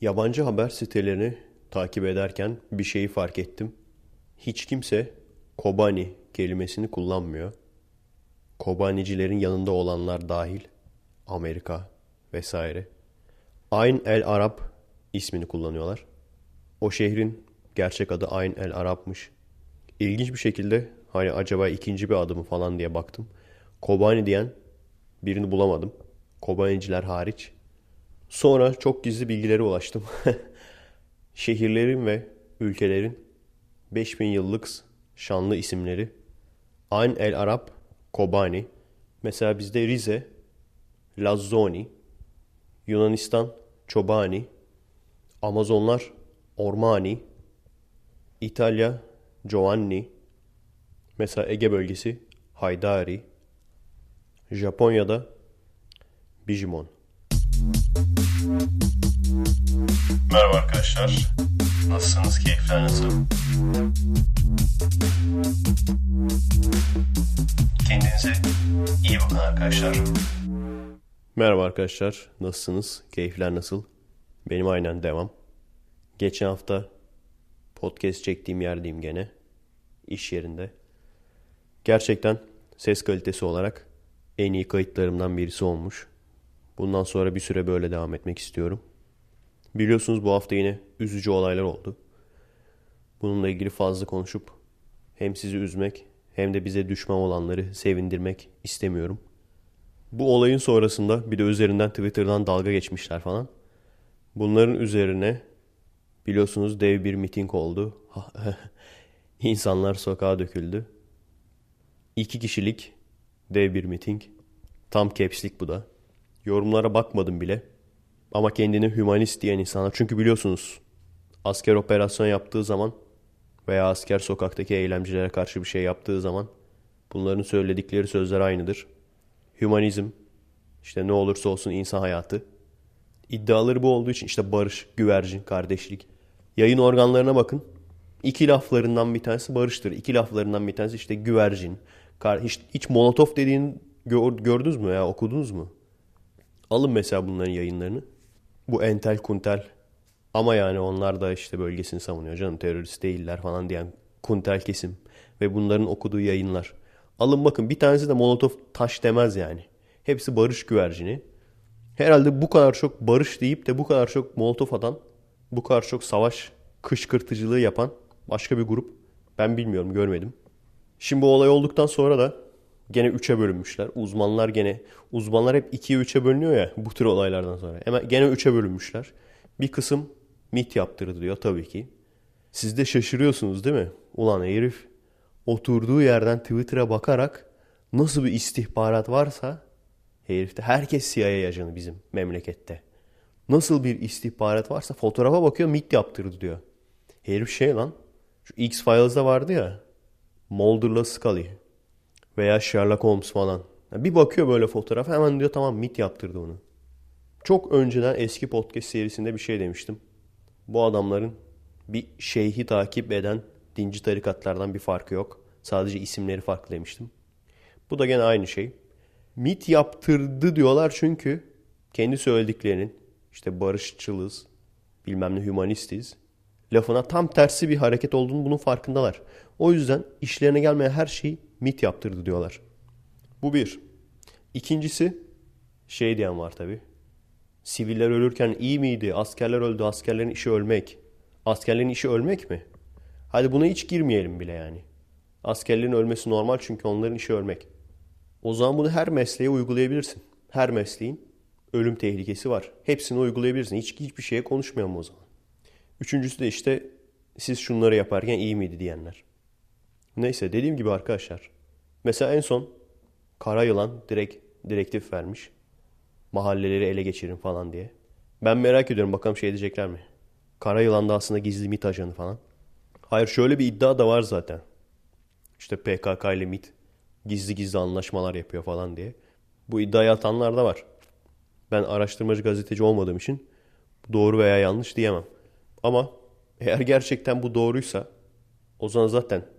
Yabancı haber sitelerini takip ederken bir şeyi fark ettim. Hiç kimse Kobani kelimesini kullanmıyor. Kobanicilerin yanında olanlar dahil Amerika vesaire. Ayn el Arap ismini kullanıyorlar. O şehrin gerçek adı Ayn el Arap'mış. İlginç bir şekilde hani acaba ikinci bir adı mı falan diye baktım. Kobani diyen birini bulamadım. Kobaniciler hariç. Sonra çok gizli bilgilere ulaştım. Şehirlerin ve ülkelerin 5000 yıllık şanlı isimleri. Ayn el Arap, Kobani. Mesela bizde Rize, Lazzoni, Yunanistan, Çobani, Amazonlar, Ormani, İtalya, Giovanni, mesela Ege bölgesi, Haydari, Japonya'da, Bijimon. Merhaba arkadaşlar. Nasılsınız? Keyifler nasıl? Kendinize iyi bakın arkadaşlar. Merhaba arkadaşlar, nasılsınız? Keyifler nasıl? Benim aynen devam. Geçen hafta podcast çektiğim yerdeyim gene. İş yerinde. Gerçekten ses kalitesi olarak en iyi kayıtlarımdan birisi olmuş. Bundan sonra bir süre böyle devam etmek istiyorum. Biliyorsunuz bu hafta yine üzücü olaylar oldu. Bununla ilgili fazla konuşup hem sizi üzmek hem de bize düşman olanları sevindirmek istemiyorum. Bu olayın sonrasında bir de üzerinden Twitter'dan dalga geçmişler falan. Bunların üzerine biliyorsunuz dev bir miting oldu. İnsanlar sokağa döküldü. İki kişilik dev bir miting. Tam capslik bu da. Yorumlara bakmadım bile. Ama kendini hümanist diyen insanlar. Çünkü biliyorsunuz asker operasyon yaptığı zaman veya asker sokaktaki eylemcilere karşı bir şey yaptığı zaman bunların söyledikleri sözler aynıdır. Hümanizm, işte ne olursa olsun insan hayatı. İddiaları bu olduğu için işte barış, güvercin, kardeşlik. Yayın organlarına bakın. İki laflarından bir tanesi barıştır. İki laflarından bir tanesi işte güvercin. Hiç, hiç molotof dediğini gördünüz mü ya okudunuz mu? Alın mesela bunların yayınlarını. Bu entel kuntel ama yani onlar da işte bölgesini savunuyor canım terörist değiller falan diyen kuntel kesim ve bunların okuduğu yayınlar. Alın bakın bir tanesi de Molotov taş demez yani. Hepsi barış güvercini. Herhalde bu kadar çok barış deyip de bu kadar çok Molotov atan, bu kadar çok savaş kışkırtıcılığı yapan başka bir grup. Ben bilmiyorum görmedim. Şimdi bu olay olduktan sonra da gene üçe bölünmüşler. Uzmanlar gene uzmanlar hep ikiye üçe bölünüyor ya bu tür olaylardan sonra. Hemen gene üçe bölünmüşler. Bir kısım MIT yaptırdı diyor tabii ki. Siz de şaşırıyorsunuz değil mi? Ulan herif oturduğu yerden Twitter'a bakarak nasıl bir istihbarat varsa herifte herkes CIA ajanı bizim memlekette. Nasıl bir istihbarat varsa fotoğrafa bakıyor MIT yaptırdı diyor. Herif şey lan şu X-Files'da vardı ya Mulder'la Scully veya Sherlock Holmes falan. Bir bakıyor böyle fotoğrafa hemen diyor tamam MIT yaptırdı onu. Çok önceden eski podcast serisinde bir şey demiştim. Bu adamların bir şeyhi takip eden dinci tarikatlardan bir farkı yok. Sadece isimleri farklı demiştim. Bu da gene aynı şey. MIT yaptırdı diyorlar çünkü kendi söylediklerinin işte barışçılız, bilmem ne hümanistiz lafına tam tersi bir hareket olduğunu bunun farkındalar. O yüzden işlerine gelmeyen her şeyi MIT yaptırdı diyorlar. Bu bir. İkincisi şey diyen var tabi. Siviller ölürken iyi miydi? Askerler öldü. Askerlerin işi ölmek. Askerlerin işi ölmek mi? Hadi buna hiç girmeyelim bile yani. Askerlerin ölmesi normal çünkü onların işi ölmek. O zaman bunu her mesleğe uygulayabilirsin. Her mesleğin ölüm tehlikesi var. Hepsini uygulayabilirsin. Hiç hiçbir şeye konuşmayalım o zaman. Üçüncüsü de işte siz şunları yaparken iyi miydi diyenler. Neyse dediğim gibi arkadaşlar. Mesela en son Kara Yılan direkt direktif vermiş. Mahalleleri ele geçirin falan diye. Ben merak ediyorum bakalım şey diyecekler mi? Kara Yılan da aslında gizli MIT ajanı falan. Hayır şöyle bir iddia da var zaten. İşte PKK ile MIT gizli gizli anlaşmalar yapıyor falan diye. Bu iddiayı atanlar da var. Ben araştırmacı gazeteci olmadığım için doğru veya yanlış diyemem. Ama eğer gerçekten bu doğruysa o zaman zaten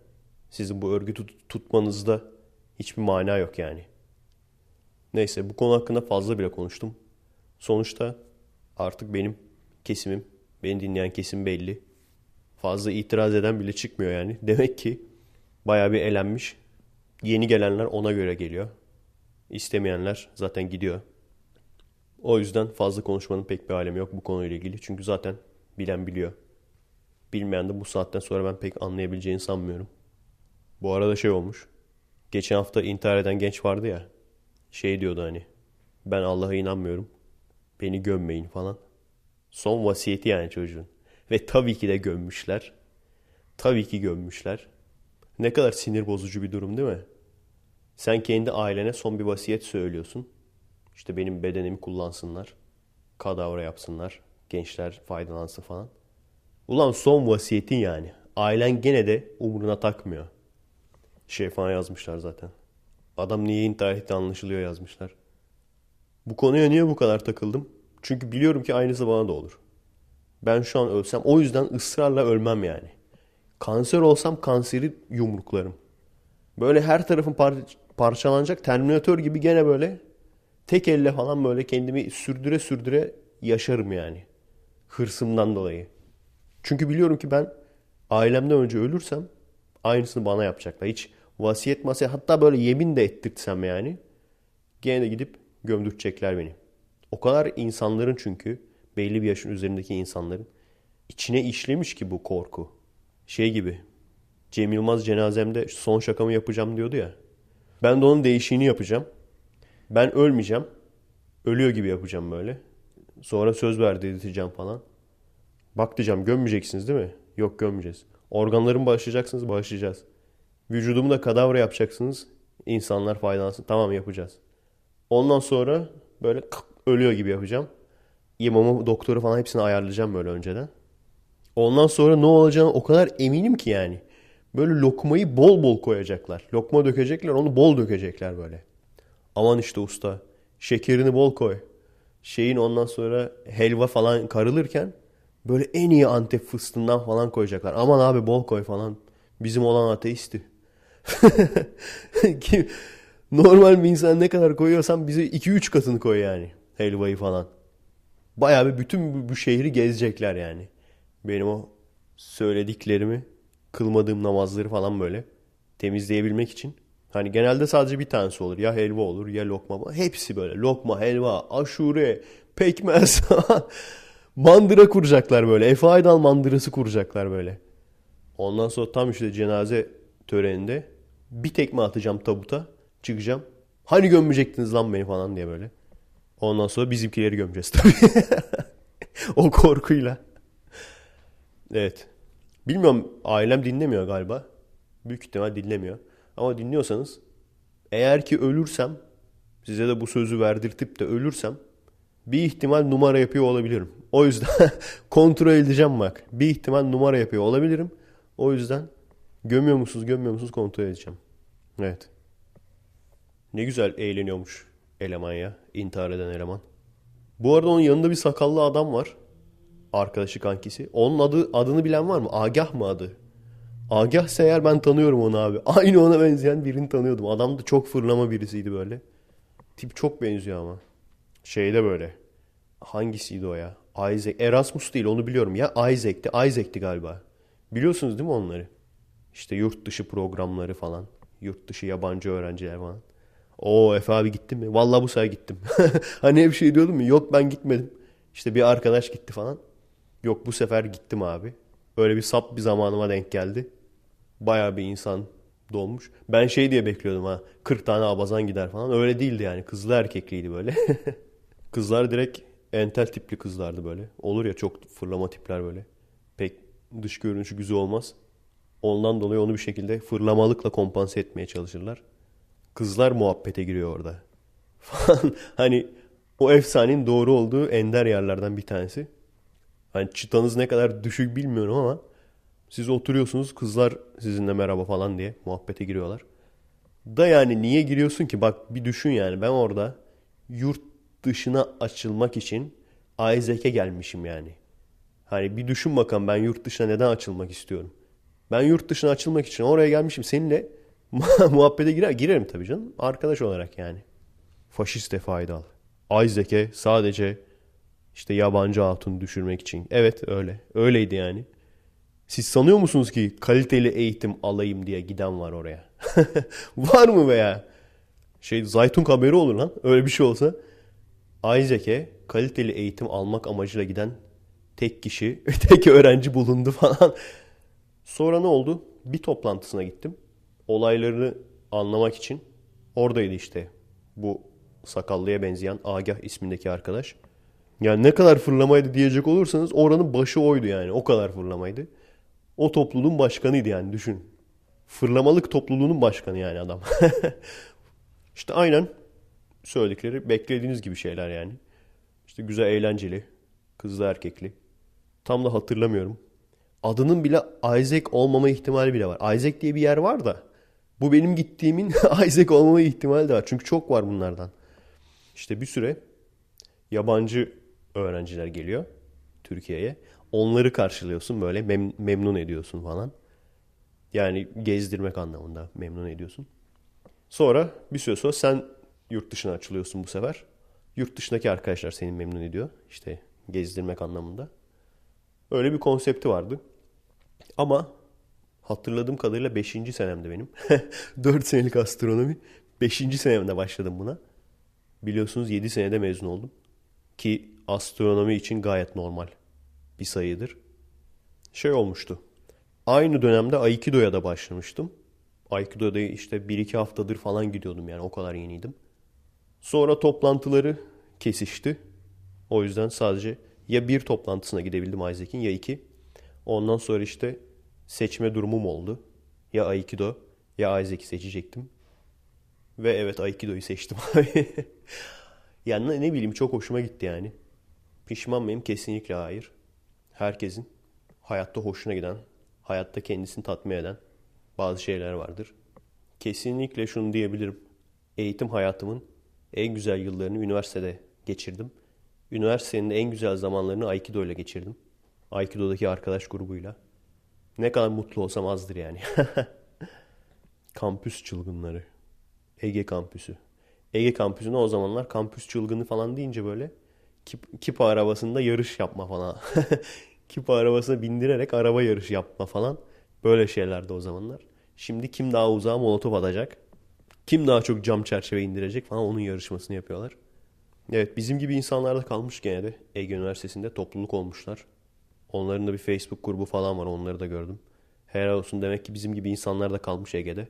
sizin bu örgütü tutmanızda hiçbir mana yok yani. Neyse bu konu hakkında fazla bile konuştum. Sonuçta artık benim kesimim, beni dinleyen kesim belli. Fazla itiraz eden bile çıkmıyor yani. Demek ki bayağı bir elenmiş. Yeni gelenler ona göre geliyor. İstemeyenler zaten gidiyor. O yüzden fazla konuşmanın pek bir alemi yok bu konuyla ilgili. Çünkü zaten bilen biliyor. Bilmeyen de bu saatten sonra ben pek anlayabileceğini sanmıyorum. Bu arada şey olmuş. Geçen hafta intihar eden genç vardı ya. Şey diyordu hani. Ben Allah'a inanmıyorum. Beni gömmeyin falan. Son vasiyeti yani çocuğun. Ve tabii ki de gömmüşler. Tabii ki gömmüşler. Ne kadar sinir bozucu bir durum değil mi? Sen kendi ailene son bir vasiyet söylüyorsun. İşte benim bedenimi kullansınlar. Kadavra yapsınlar. Gençler faydalansın falan. Ulan son vasiyetin yani. Ailen gene de umuruna takmıyor. Şey falan yazmışlar zaten. Adam niye intihar etti anlaşılıyor yazmışlar. Bu konuya niye bu kadar takıldım? Çünkü biliyorum ki aynısı bana da olur. Ben şu an ölsem o yüzden ısrarla ölmem yani. Kanser olsam kanseri yumruklarım. Böyle her tarafım par parçalanacak Terminator gibi gene böyle tek elle falan böyle kendimi sürdüre sürdüre yaşarım yani. Hırsımdan dolayı. Çünkü biliyorum ki ben ailemden önce ölürsem aynısını bana yapacaklar. Hiç vasiyet masaya hatta böyle yemin de ettirtsem yani gene de gidip gömdürtecekler beni. O kadar insanların çünkü belli bir yaşın üzerindeki insanların içine işlemiş ki bu korku. Şey gibi Cem Yılmaz cenazemde son şakamı yapacağım diyordu ya. Ben de onun değişiğini yapacağım. Ben ölmeyeceğim. Ölüyor gibi yapacağım böyle. Sonra söz verdi editeceğim falan. Bak diyeceğim gömmeyeceksiniz değil mi? Yok gömmeyeceğiz. Organlarımı bağışlayacaksınız bağışlayacağız. Vücudumu da kadavra yapacaksınız. İnsanlar faydalansın. Tamam yapacağız. Ondan sonra böyle ölüyor gibi yapacağım. İmamı, doktoru falan hepsini ayarlayacağım böyle önceden. Ondan sonra ne olacağını o kadar eminim ki yani. Böyle lokmayı bol bol koyacaklar. Lokma dökecekler onu bol dökecekler böyle. Aman işte usta şekerini bol koy. Şeyin ondan sonra helva falan karılırken böyle en iyi antep fıstığından falan koyacaklar. Aman abi bol koy falan. Bizim olan ateisti. Ki normal bir insan ne kadar koyuyorsan bize 2-3 katını koy yani. Helvayı falan. Bayağı bir bütün bu, şehri gezecekler yani. Benim o söylediklerimi, kılmadığım namazları falan böyle temizleyebilmek için. Hani genelde sadece bir tanesi olur. Ya helva olur ya lokma. Hepsi böyle. Lokma, helva, aşure, pekmez. mandıra kuracaklar böyle. Efe Aydal mandırası kuracaklar böyle. Ondan sonra tam işte cenaze töreninde bir tekme atacağım tabuta. Çıkacağım. Hani gömmeyecektiniz lan beni falan diye böyle. Ondan sonra bizimkileri gömeceğiz tabii. o korkuyla. Evet. Bilmiyorum ailem dinlemiyor galiba. Büyük ihtimal dinlemiyor. Ama dinliyorsanız eğer ki ölürsem size de bu sözü verdirtip de ölürsem bir ihtimal numara yapıyor olabilirim. O yüzden kontrol edeceğim bak. Bir ihtimal numara yapıyor olabilirim. O yüzden gömüyor musunuz gömüyor musunuz kontrol edeceğim. Evet. Ne güzel eğleniyormuş eleman ya. İntihar eden eleman. Bu arada onun yanında bir sakallı adam var. Arkadaşı kankisi. Onun adı adını bilen var mı? Agah mı adı? Agah Seyer ben tanıyorum onu abi. Aynı ona benzeyen birini tanıyordum. Adam da çok fırlama birisiydi böyle. Tip çok benziyor ama. Şeyde böyle. Hangisiydi o ya? Isaac. Erasmus değil onu biliyorum. Ya Isaac'ti. Isaac'ti galiba. Biliyorsunuz değil mi onları? İşte yurt dışı programları falan. Yurt dışı yabancı öğrenciler falan. O Efe abi gittin mi? Vallahi bu sefer gittim. hani hep şey diyordum mu? Yok ben gitmedim. İşte bir arkadaş gitti falan. Yok bu sefer gittim abi. Öyle bir sap bir zamanıma denk geldi. Baya bir insan dolmuş. Ben şey diye bekliyordum ha. 40 tane abazan gider falan. Öyle değildi yani. Kızlı erkekliydi böyle. Kızlar direkt entel tipli kızlardı böyle. Olur ya çok fırlama tipler böyle. Pek dış görünüşü güzel olmaz. Ondan dolayı onu bir şekilde fırlamalıkla kompanse etmeye çalışırlar. Kızlar muhabbete giriyor orada. Falan. hani o efsanenin doğru olduğu ender yerlerden bir tanesi. Hani çıtanız ne kadar düşük bilmiyorum ama siz oturuyorsunuz kızlar sizinle merhaba falan diye muhabbete giriyorlar. Da yani niye giriyorsun ki? Bak bir düşün yani ben orada yurt dışına açılmak için Isaac'e gelmişim yani. Hani bir düşün bakalım ben yurt dışına neden açılmak istiyorum. Ben yurt dışına açılmak için oraya gelmişim seninle muhabbete girer. Girerim tabii canım. Arkadaş olarak yani. Faşist Efe Aydal. Isaac'e sadece İşte yabancı hatun düşürmek için. Evet öyle. Öyleydi yani. Siz sanıyor musunuz ki kaliteli eğitim alayım diye giden var oraya? var mı veya? Şey Zaytun haberi olur lan. Öyle bir şey olsa. Isaac'e kaliteli eğitim almak amacıyla giden tek kişi, tek öğrenci bulundu falan. Sonra ne oldu? Bir toplantısına gittim. Olaylarını anlamak için. Oradaydı işte bu sakallıya benzeyen Agah ismindeki arkadaş. Yani ne kadar fırlamaydı diyecek olursanız oranın başı oydu yani. O kadar fırlamaydı. O topluluğun başkanıydı yani düşün. Fırlamalık topluluğunun başkanı yani adam. işte aynen söyledikleri beklediğiniz gibi şeyler yani. İşte güzel eğlenceli. Kızlı erkekli. Tam da hatırlamıyorum. Adının bile Isaac olmama ihtimali bile var. Isaac diye bir yer var da. Bu benim gittiğimin Isaac olmama ihtimali de var. Çünkü çok var bunlardan. İşte bir süre yabancı öğrenciler geliyor Türkiye'ye. Onları karşılıyorsun böyle mem- memnun ediyorsun falan. Yani gezdirmek anlamında memnun ediyorsun. Sonra bir süre sonra sen yurt dışına açılıyorsun bu sefer. Yurt dışındaki arkadaşlar seni memnun ediyor. İşte gezdirmek anlamında. Öyle bir konsepti vardı. Ama hatırladığım kadarıyla 5. senemde benim. 4 senelik astronomi. 5. senemde başladım buna. Biliyorsunuz 7 senede mezun oldum. Ki astronomi için gayet normal bir sayıdır. Şey olmuştu. Aynı dönemde Aikido'ya da başlamıştım. Aikido'da işte 1-2 haftadır falan gidiyordum yani o kadar yeniydim. Sonra toplantıları kesişti. O yüzden sadece ya bir toplantısına gidebildim Isaac'in ya iki. Ondan sonra işte seçme durumum oldu. Ya Aikido ya Isaac'i seçecektim. Ve evet Aikido'yu seçtim yani ne, ne bileyim çok hoşuma gitti yani. Pişman mıyım? Kesinlikle hayır. Herkesin hayatta hoşuna giden, hayatta kendisini tatmin eden bazı şeyler vardır. Kesinlikle şunu diyebilirim. Eğitim hayatımın en güzel yıllarını üniversitede geçirdim. Üniversitenin en güzel zamanlarını Aikido ile geçirdim. Aikido'daki arkadaş grubuyla. Ne kadar mutlu olsam azdır yani. Kampüs çılgınları. Ege kampüsü. Ege kampüsüne o zamanlar kampüs çılgını falan deyince böyle kip, kipa arabasında yarış yapma falan. kipa arabasına bindirerek araba yarışı yapma falan. Böyle şeylerdi o zamanlar. Şimdi kim daha uzağa molotof atacak? Kim daha çok cam çerçeve indirecek falan onun yarışmasını yapıyorlar. Evet bizim gibi insanlar da kalmış gene de Ege Üniversitesi'nde topluluk olmuşlar. Onların da bir Facebook grubu falan var onları da gördüm. Helal olsun demek ki bizim gibi insanlar da kalmış Ege'de.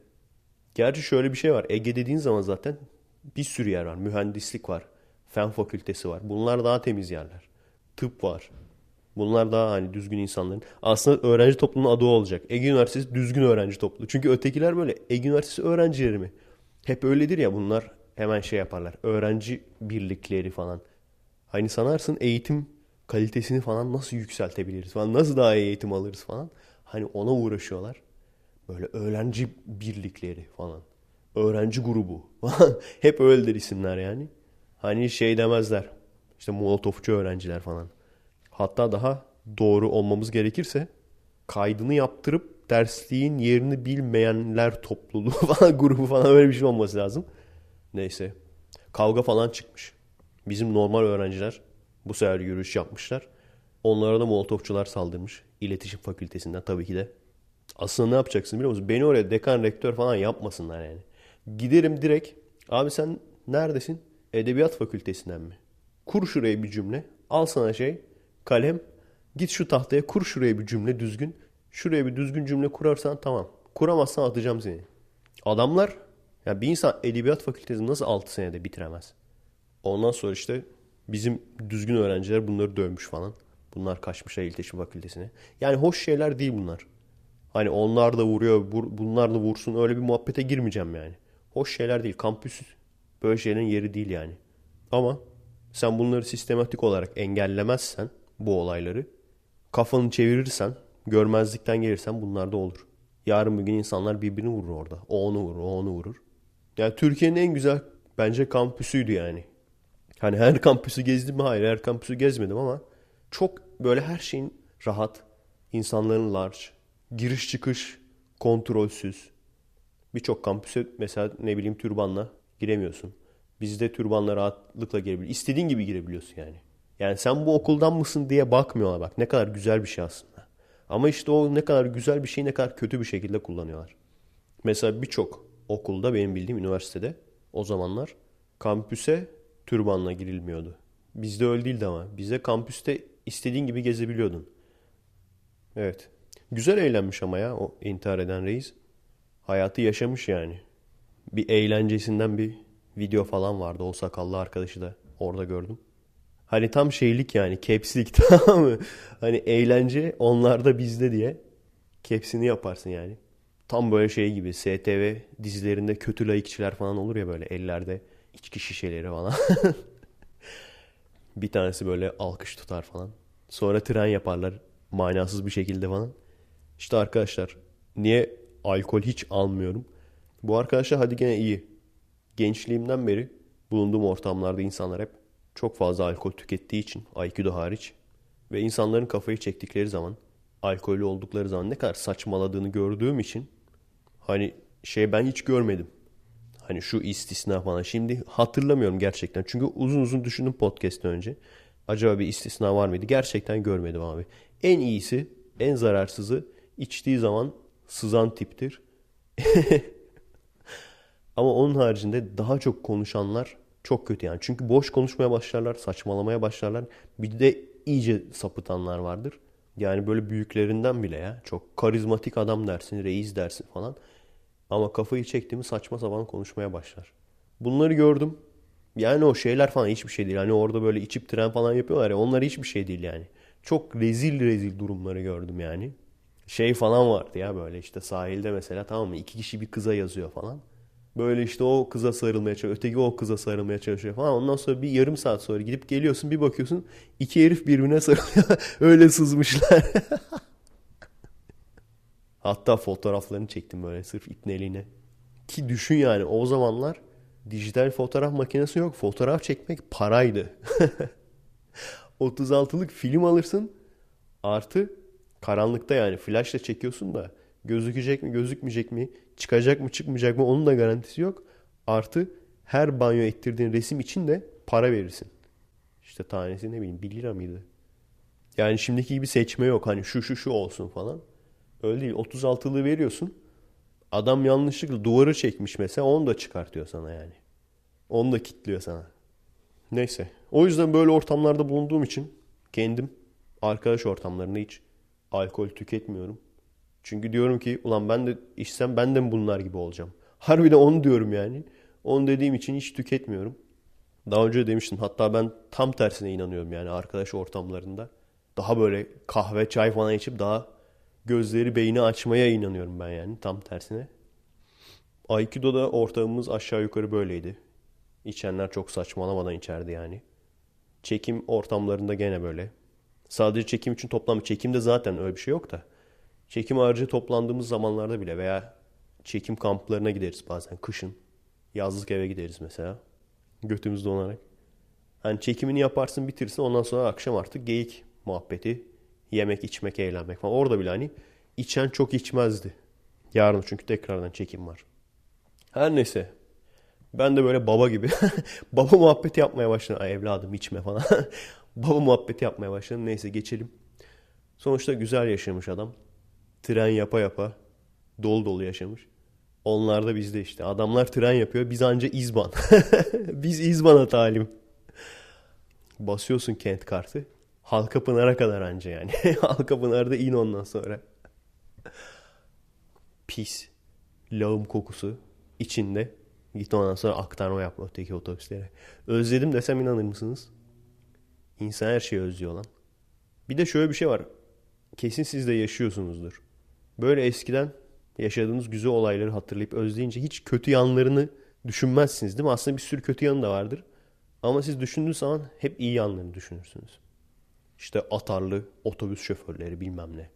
Gerçi şöyle bir şey var. Ege dediğin zaman zaten bir sürü yer var. Mühendislik var. Fen fakültesi var. Bunlar daha temiz yerler. Tıp var. Bunlar daha hani düzgün insanların. Aslında öğrenci toplumunun adı olacak. Ege Üniversitesi düzgün öğrenci topluluğu. Çünkü ötekiler böyle Ege Üniversitesi öğrencileri mi? Hep öyledir ya bunlar hemen şey yaparlar. Öğrenci birlikleri falan. Hani sanarsın eğitim kalitesini falan nasıl yükseltebiliriz falan. Nasıl daha iyi eğitim alırız falan. Hani ona uğraşıyorlar. Böyle öğrenci birlikleri falan. Öğrenci grubu falan. Hep öyledir isimler yani. Hani şey demezler. İşte molotofçu öğrenciler falan. Hatta daha doğru olmamız gerekirse kaydını yaptırıp dersliğin yerini bilmeyenler topluluğu falan grubu falan öyle bir şey olması lazım. Neyse. Kavga falan çıkmış. Bizim normal öğrenciler bu sefer yürüyüş yapmışlar. Onlara da molotofçular saldırmış. İletişim fakültesinden tabii ki de. Aslında ne yapacaksın biliyor musun? Beni oraya dekan rektör falan yapmasınlar yani. Giderim direkt. Abi sen neredesin? Edebiyat fakültesinden mi? Kur şuraya bir cümle. Al sana şey. Kalem. Git şu tahtaya kur şuraya bir cümle düzgün. Şuraya bir düzgün cümle kurarsan tamam. Kuramazsan atacağım seni. Adamlar ya bir insan edebiyat fakültesini nasıl 6 senede bitiremez? Ondan sonra işte bizim düzgün öğrenciler bunları dövmüş falan. Bunlar kaçmışlar iletişim fakültesine. Yani hoş şeyler değil bunlar. Hani onlar da vuruyor, bunlar da vursun öyle bir muhabbete girmeyeceğim yani. Hoş şeyler değil. Kampüs böyle şeylerin yeri değil yani. Ama sen bunları sistematik olarak engellemezsen bu olayları kafanı çevirirsen görmezlikten gelirsen bunlar da olur. Yarın bir gün insanlar birbirini vurur orada. O onu vurur, o onu vurur. Yani Türkiye'nin en güzel bence kampüsüydü yani. Hani her kampüsü gezdim mi? Hayır her kampüsü gezmedim ama çok böyle her şeyin rahat, insanların large, giriş çıkış kontrolsüz. Birçok kampüse mesela ne bileyim türbanla giremiyorsun. Bizde türbanla rahatlıkla girebiliyorsun. İstediğin gibi girebiliyorsun yani. Yani sen bu okuldan mısın diye bakmıyorlar bak. Ne kadar güzel bir şey aslında. Ama işte o ne kadar güzel bir şeyi ne kadar kötü bir şekilde kullanıyorlar. Mesela birçok okulda benim bildiğim üniversitede o zamanlar kampüse türbanla girilmiyordu. Bizde öyle değildi ama. Bizde kampüste istediğin gibi gezebiliyordun. Evet. Güzel eğlenmiş ama ya o intihar eden reis. Hayatı yaşamış yani. Bir eğlencesinden bir video falan vardı. O sakallı arkadaşı da orada gördüm. Hani tam şeylik yani capslik tamam mı? Hani eğlence onlarda bizde diye capsini yaparsın yani. Tam böyle şey gibi STV dizilerinde kötü layıkçılar falan olur ya böyle ellerde içki şişeleri falan. bir tanesi böyle alkış tutar falan. Sonra tren yaparlar manasız bir şekilde falan. İşte arkadaşlar niye alkol hiç almıyorum? Bu arkadaşlar hadi gene iyi. Gençliğimden beri bulunduğum ortamlarda insanlar hep çok fazla alkol tükettiği için Aikido hariç ve insanların kafayı çektikleri zaman alkollü oldukları zaman ne kadar saçmaladığını gördüğüm için hani şey ben hiç görmedim. Hani şu istisna falan. Şimdi hatırlamıyorum gerçekten. Çünkü uzun uzun düşündüm podcast'ten önce. Acaba bir istisna var mıydı? Gerçekten görmedim abi. En iyisi, en zararsızı içtiği zaman sızan tiptir. Ama onun haricinde daha çok konuşanlar çok kötü yani. Çünkü boş konuşmaya başlarlar, saçmalamaya başlarlar. Bir de iyice sapıtanlar vardır. Yani böyle büyüklerinden bile ya. Çok karizmatik adam dersin, reis dersin falan. Ama kafayı çektiğimi saçma sapan konuşmaya başlar. Bunları gördüm. Yani o şeyler falan hiçbir şey değil. Hani orada böyle içip tren falan yapıyorlar ya onlar hiçbir şey değil yani. Çok rezil rezil durumları gördüm yani. Şey falan vardı ya böyle işte sahilde mesela tamam mı iki kişi bir kıza yazıyor falan. Böyle işte o kıza sarılmaya çalışıyor. Öteki o kıza sarılmaya çalışıyor falan. Ondan sonra bir yarım saat sonra gidip geliyorsun bir bakıyorsun iki herif birbirine sarılıyor. Öyle sızmışlar. Hatta fotoğraflarını çektim böyle sırf ipneliğine. Ki düşün yani o zamanlar dijital fotoğraf makinesi yok. Fotoğraf çekmek paraydı. 36'lık film alırsın. Artı karanlıkta yani flashla çekiyorsun da gözükecek mi gözükmeyecek mi çıkacak mı çıkmayacak mı onun da garantisi yok. Artı her banyo ettirdiğin resim için de para verirsin. İşte tanesi ne bileyim 1 lira mıydı? Yani şimdiki gibi seçme yok. Hani şu şu şu olsun falan. Öyle değil. 36'lığı veriyorsun. Adam yanlışlıkla duvarı çekmiş mesela onu da çıkartıyor sana yani. Onu da kitliyor sana. Neyse. O yüzden böyle ortamlarda bulunduğum için kendim arkadaş ortamlarında hiç alkol tüketmiyorum. Çünkü diyorum ki ulan ben de içsem ben de mi bunlar gibi olacağım? Harbiden onu diyorum yani. Onu dediğim için hiç tüketmiyorum. Daha önce demiştim. Hatta ben tam tersine inanıyorum yani arkadaş ortamlarında. Daha böyle kahve, çay falan içip daha gözleri beyni açmaya inanıyorum ben yani tam tersine. Aikido'da ortamımız aşağı yukarı böyleydi. İçenler çok saçmalamadan içerdi yani. Çekim ortamlarında gene böyle. Sadece çekim için toplam çekimde zaten öyle bir şey yok da. Çekim harcı toplandığımız zamanlarda bile veya çekim kamplarına gideriz bazen kışın. Yazlık eve gideriz mesela. Götümüz donarak. Hani çekimini yaparsın bitirsin ondan sonra akşam artık geyik muhabbeti. Yemek, içmek, eğlenmek falan. Orada bile hani içen çok içmezdi. Yarın çünkü tekrardan çekim var. Her neyse. Ben de böyle baba gibi baba muhabbeti yapmaya başladım. Ay evladım içme falan. baba muhabbeti yapmaya başladım. Neyse geçelim. Sonuçta güzel yaşamış adam. Tren yapa yapa dolu dolu yaşamış. Onlar da bizde işte. Adamlar tren yapıyor. Biz anca İzban. biz İzban'a talim. Basıyorsun kent kartı. Halkapınar'a kadar anca yani. Halkapınar'da in ondan sonra. Pis. Lağım kokusu içinde. Git ondan sonra aktarma yapma öteki otobüslere. Özledim desem inanır mısınız? İnsan her şeyi özlüyor lan. Bir de şöyle bir şey var. Kesin siz de yaşıyorsunuzdur. Böyle eskiden yaşadığınız güzel olayları hatırlayıp özleyince hiç kötü yanlarını düşünmezsiniz değil mi? Aslında bir sürü kötü yanı da vardır. Ama siz düşündüğünüz zaman hep iyi yanlarını düşünürsünüz. İşte atarlı otobüs şoförleri bilmem ne.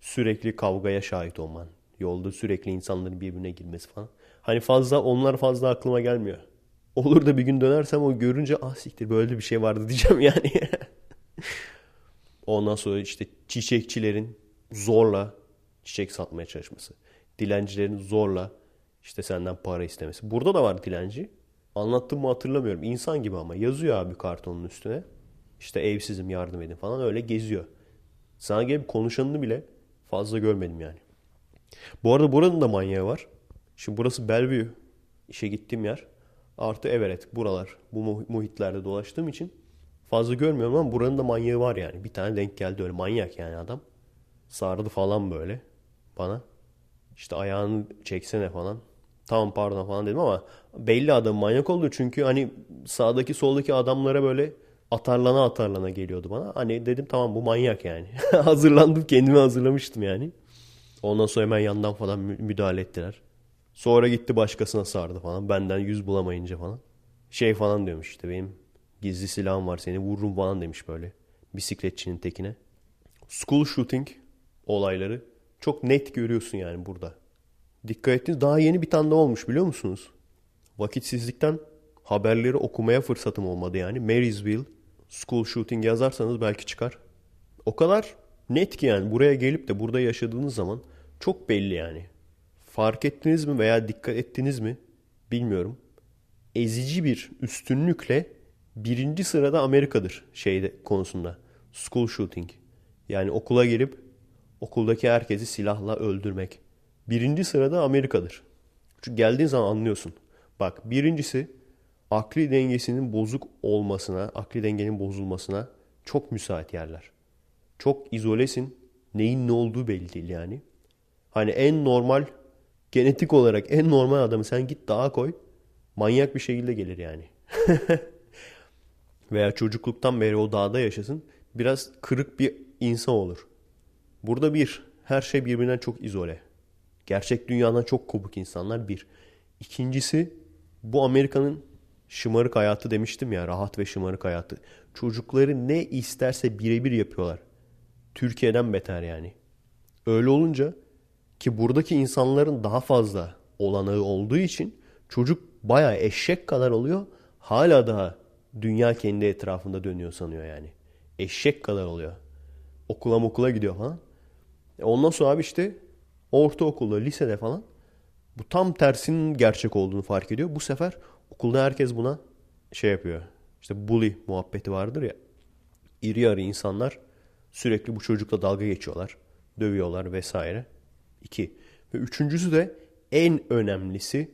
Sürekli kavgaya şahit olman. Yolda sürekli insanların birbirine girmesi falan. Hani fazla onlar fazla aklıma gelmiyor. Olur da bir gün dönersem o görünce ah siktir böyle bir şey vardı diyeceğim yani. Ondan sonra işte çiçekçilerin zorla çiçek satmaya çalışması. Dilencilerin zorla işte senden para istemesi. Burada da var dilenci. Anlattım mı hatırlamıyorum. İnsan gibi ama yazıyor abi kartonun üstüne. İşte evsizim yardım edin falan öyle geziyor. Sana gelip konuşanını bile fazla görmedim yani. Bu arada buranın da manyağı var. Şimdi burası Bellevue. işe gittiğim yer. Artı Everett buralar. Bu muhitlerde dolaştığım için fazla görmüyorum ama buranın da manyağı var yani. Bir tane denk geldi öyle manyak yani adam. Sardı falan böyle bana. İşte ayağını çeksene falan. Tamam pardon falan dedim ama belli adam manyak oldu çünkü hani sağdaki soldaki adamlara böyle atarlana atarlana geliyordu bana. Hani dedim tamam bu manyak yani. Hazırlandım kendimi hazırlamıştım yani. Ondan sonra hemen yandan falan müdahale ettiler. Sonra gitti başkasına sardı falan. Benden yüz bulamayınca falan. Şey falan diyormuş işte benim gizli silahım var seni vururum falan demiş böyle. Bisikletçinin tekine. School shooting olayları çok net görüyorsun yani burada. Dikkat ettiniz daha yeni bir tane daha olmuş biliyor musunuz? Vakitsizlikten haberleri okumaya fırsatım olmadı yani. Marysville school shooting yazarsanız belki çıkar. O kadar net ki yani buraya gelip de burada yaşadığınız zaman çok belli yani. Fark ettiniz mi veya dikkat ettiniz mi bilmiyorum. Ezici bir üstünlükle birinci sırada Amerika'dır şeyde konusunda. School shooting. Yani okula gelip okuldaki herkesi silahla öldürmek. Birinci sırada Amerika'dır. Çünkü geldiğin zaman anlıyorsun. Bak birincisi akli dengesinin bozuk olmasına, akli dengenin bozulmasına çok müsait yerler. Çok izolesin. Neyin ne olduğu belli değil yani. Hani en normal, genetik olarak en normal adamı sen git dağa koy. Manyak bir şekilde gelir yani. Veya çocukluktan beri o dağda yaşasın. Biraz kırık bir insan olur. Burada bir, her şey birbirinden çok izole. Gerçek dünyadan çok kopuk insanlar bir. İkincisi bu Amerika'nın şımarık hayatı demiştim ya rahat ve şımarık hayatı. Çocukları ne isterse birebir yapıyorlar. Türkiye'den beter yani. Öyle olunca ki buradaki insanların daha fazla olanağı olduğu için çocuk baya eşek kadar oluyor. Hala daha dünya kendi etrafında dönüyor sanıyor yani. Eşek kadar oluyor. Okula okula gidiyor falan. E ondan sonra abi işte ortaokulda, lisede falan bu tam tersinin gerçek olduğunu fark ediyor. Bu sefer okulda herkes buna şey yapıyor. İşte bully muhabbeti vardır ya. İri yarı insanlar sürekli bu çocukla dalga geçiyorlar. Dövüyorlar vesaire. İki. Ve üçüncüsü de en önemlisi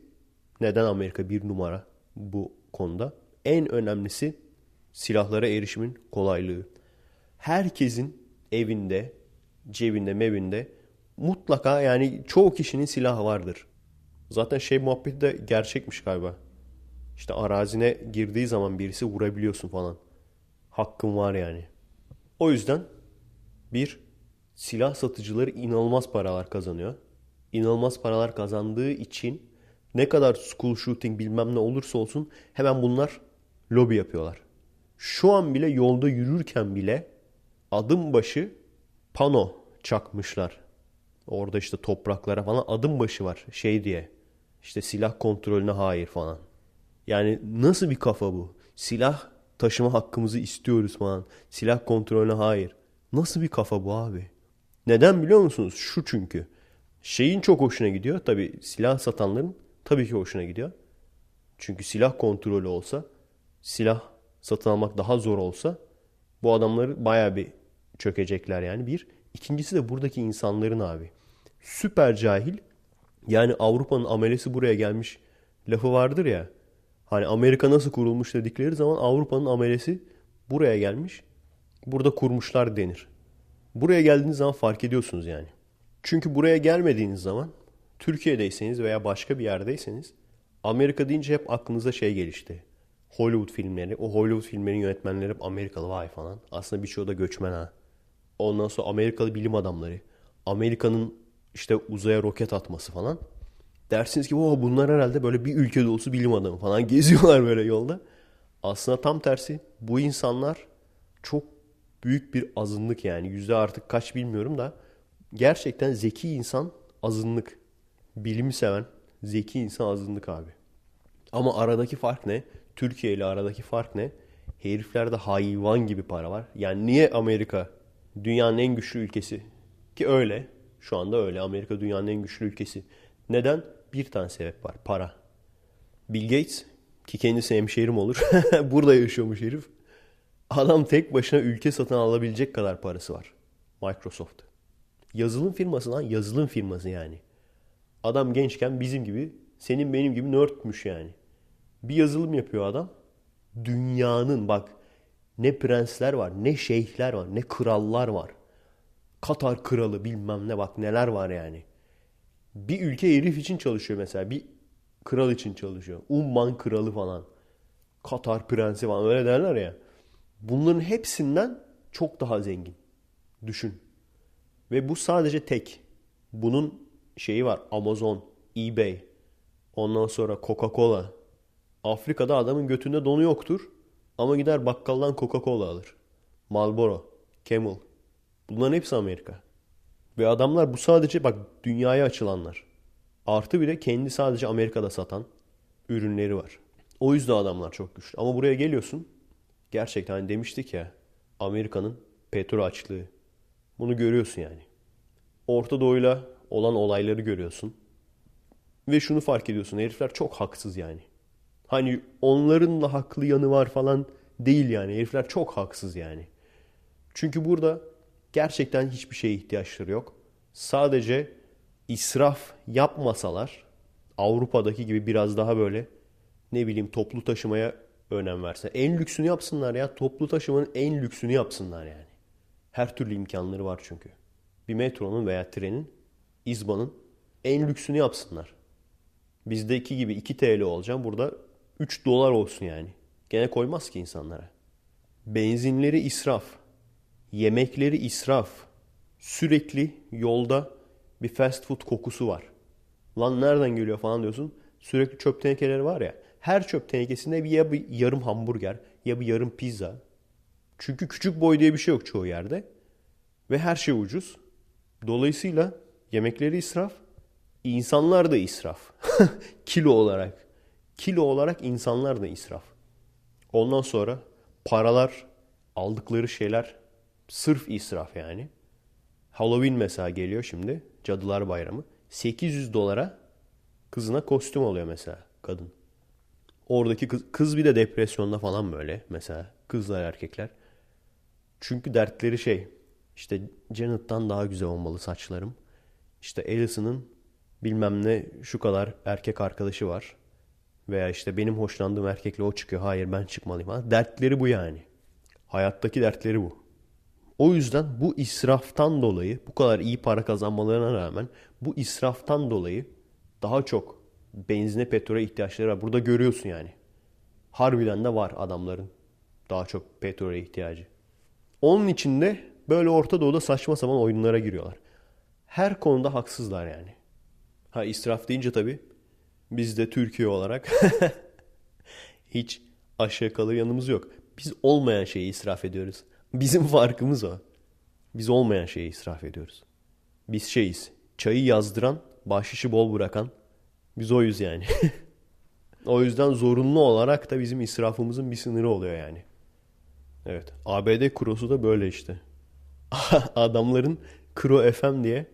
neden Amerika bir numara bu konuda? En önemlisi silahlara erişimin kolaylığı. Herkesin evinde, cebinde, mevinde mutlaka yani çoğu kişinin silahı vardır. Zaten şey muhabbeti de gerçekmiş galiba. İşte arazine girdiği zaman birisi vurabiliyorsun falan. Hakkın var yani. O yüzden bir silah satıcıları inanılmaz paralar kazanıyor. İnanılmaz paralar kazandığı için ne kadar school shooting bilmem ne olursa olsun hemen bunlar lobi yapıyorlar. Şu an bile yolda yürürken bile adım başı pano çakmışlar. Orada işte topraklara falan adım başı var şey diye. İşte silah kontrolüne hayır falan. Yani nasıl bir kafa bu? Silah taşıma hakkımızı istiyoruz falan. Silah kontrolüne hayır. Nasıl bir kafa bu abi? Neden biliyor musunuz? Şu çünkü. Şeyin çok hoşuna gidiyor. Tabi silah satanların tabii ki hoşuna gidiyor. Çünkü silah kontrolü olsa, silah satın almak daha zor olsa bu adamları baya bir çökecekler yani bir. İkincisi de buradaki insanların abi. Süper cahil. Yani Avrupa'nın amelesi buraya gelmiş lafı vardır ya. Hani Amerika nasıl kurulmuş dedikleri zaman Avrupa'nın amelesi buraya gelmiş. Burada kurmuşlar denir. Buraya geldiğiniz zaman fark ediyorsunuz yani. Çünkü buraya gelmediğiniz zaman Türkiye'deyseniz veya başka bir yerdeyseniz Amerika deyince hep aklınıza şey gelişti. Hollywood filmleri. O Hollywood filmlerin yönetmenleri hep Amerikalı vay falan. Aslında birçoğu da göçmen ha. Ondan sonra Amerikalı bilim adamları. Amerika'nın işte uzaya roket atması falan. Dersiniz ki oh, bunlar herhalde böyle bir ülke dolusu bilim adamı falan geziyorlar böyle yolda. Aslında tam tersi bu insanlar çok büyük bir azınlık yani. Yüzde artık kaç bilmiyorum da gerçekten zeki insan azınlık. Bilimi seven zeki insan azınlık abi. Ama aradaki fark ne? Türkiye ile aradaki fark ne? Heriflerde hayvan gibi para var. Yani niye Amerika dünyanın en güçlü ülkesi? Ki öyle. Şu anda öyle. Amerika dünyanın en güçlü ülkesi. Neden? Bir tane sebep var. Para. Bill Gates ki kendisi hemşehrim olur. Burada yaşıyormuş herif. Adam tek başına ülke satın alabilecek kadar parası var. Microsoft. Yazılım firması lan yazılım firması yani. Adam gençken bizim gibi senin benim gibi nerdmüş yani. Bir yazılım yapıyor adam. Dünyanın bak ne prensler var ne şeyhler var ne krallar var. Katar kralı bilmem ne bak neler var yani. Bir ülke herif için çalışıyor mesela. Bir kral için çalışıyor. Umman kralı falan. Katar prensi falan öyle derler ya. Bunların hepsinden çok daha zengin. Düşün. Ve bu sadece tek. Bunun şeyi var. Amazon, eBay, ondan sonra Coca-Cola. Afrika'da adamın götünde donu yoktur. Ama gider bakkaldan Coca-Cola alır. Marlboro, Camel. Bunların hepsi Amerika. Ve adamlar bu sadece bak dünyaya açılanlar. Artı bir de kendi sadece Amerika'da satan ürünleri var. O yüzden adamlar çok güçlü. Ama buraya geliyorsun. Gerçekten hani demiştik ya Amerika'nın petrol açlığı. Bunu görüyorsun yani. Orta Doğu'yla olan olayları görüyorsun. Ve şunu fark ediyorsun. Herifler çok haksız yani. Hani onların da haklı yanı var falan değil yani. Herifler çok haksız yani. Çünkü burada gerçekten hiçbir şeye ihtiyaçları yok. Sadece israf yapmasalar Avrupa'daki gibi biraz daha böyle ne bileyim toplu taşımaya önem verse. En lüksünü yapsınlar ya. Toplu taşımanın en lüksünü yapsınlar yani. Her türlü imkanları var çünkü. Bir metronun veya trenin, izbanın en lüksünü yapsınlar. Bizdeki gibi 2 TL olacağım. Burada 3 dolar olsun yani. Gene koymaz ki insanlara. Benzinleri israf. Yemekleri israf. Sürekli yolda bir fast food kokusu var. Lan nereden geliyor falan diyorsun. Sürekli çöp tenekeleri var ya. Her çöp tenekesinde bir ya bir yarım hamburger ya bir yarım pizza. Çünkü küçük boy diye bir şey yok çoğu yerde. Ve her şey ucuz. Dolayısıyla yemekleri israf. İnsanlar da israf. Kilo olarak. Kilo olarak insanlar da israf. Ondan sonra paralar, aldıkları şeyler sırf israf yani. Halloween mesela geliyor şimdi. Cadılar Bayramı. 800 dolara kızına kostüm oluyor mesela kadın. Oradaki kız, kız bir de depresyonda falan böyle mesela kızlar erkekler. Çünkü dertleri şey işte Janet'tan daha güzel olmalı saçlarım. İşte Alison'ın bilmem ne şu kadar erkek arkadaşı var. Veya işte benim hoşlandığım erkekle o çıkıyor. Hayır ben çıkmalıyım. Dertleri bu yani. Hayattaki dertleri bu. O yüzden bu israftan dolayı bu kadar iyi para kazanmalarına rağmen bu israftan dolayı daha çok benzine petrole ihtiyaçları var. Burada görüyorsun yani. Harbiden de var adamların daha çok petrole ihtiyacı. Onun için de böyle Orta Doğu'da saçma sapan oyunlara giriyorlar. Her konuda haksızlar yani. Ha israf deyince tabii biz de Türkiye olarak hiç aşağı kalır yanımız yok. Biz olmayan şeyi israf ediyoruz. Bizim farkımız o. Biz olmayan şeyi israf ediyoruz. Biz şeyiz. Çayı yazdıran, bahşişi bol bırakan. Biz oyuz yani. o yüzden zorunlu olarak da bizim israfımızın bir sınırı oluyor yani. Evet. ABD kurosu da böyle işte. Adamların Kro FM diye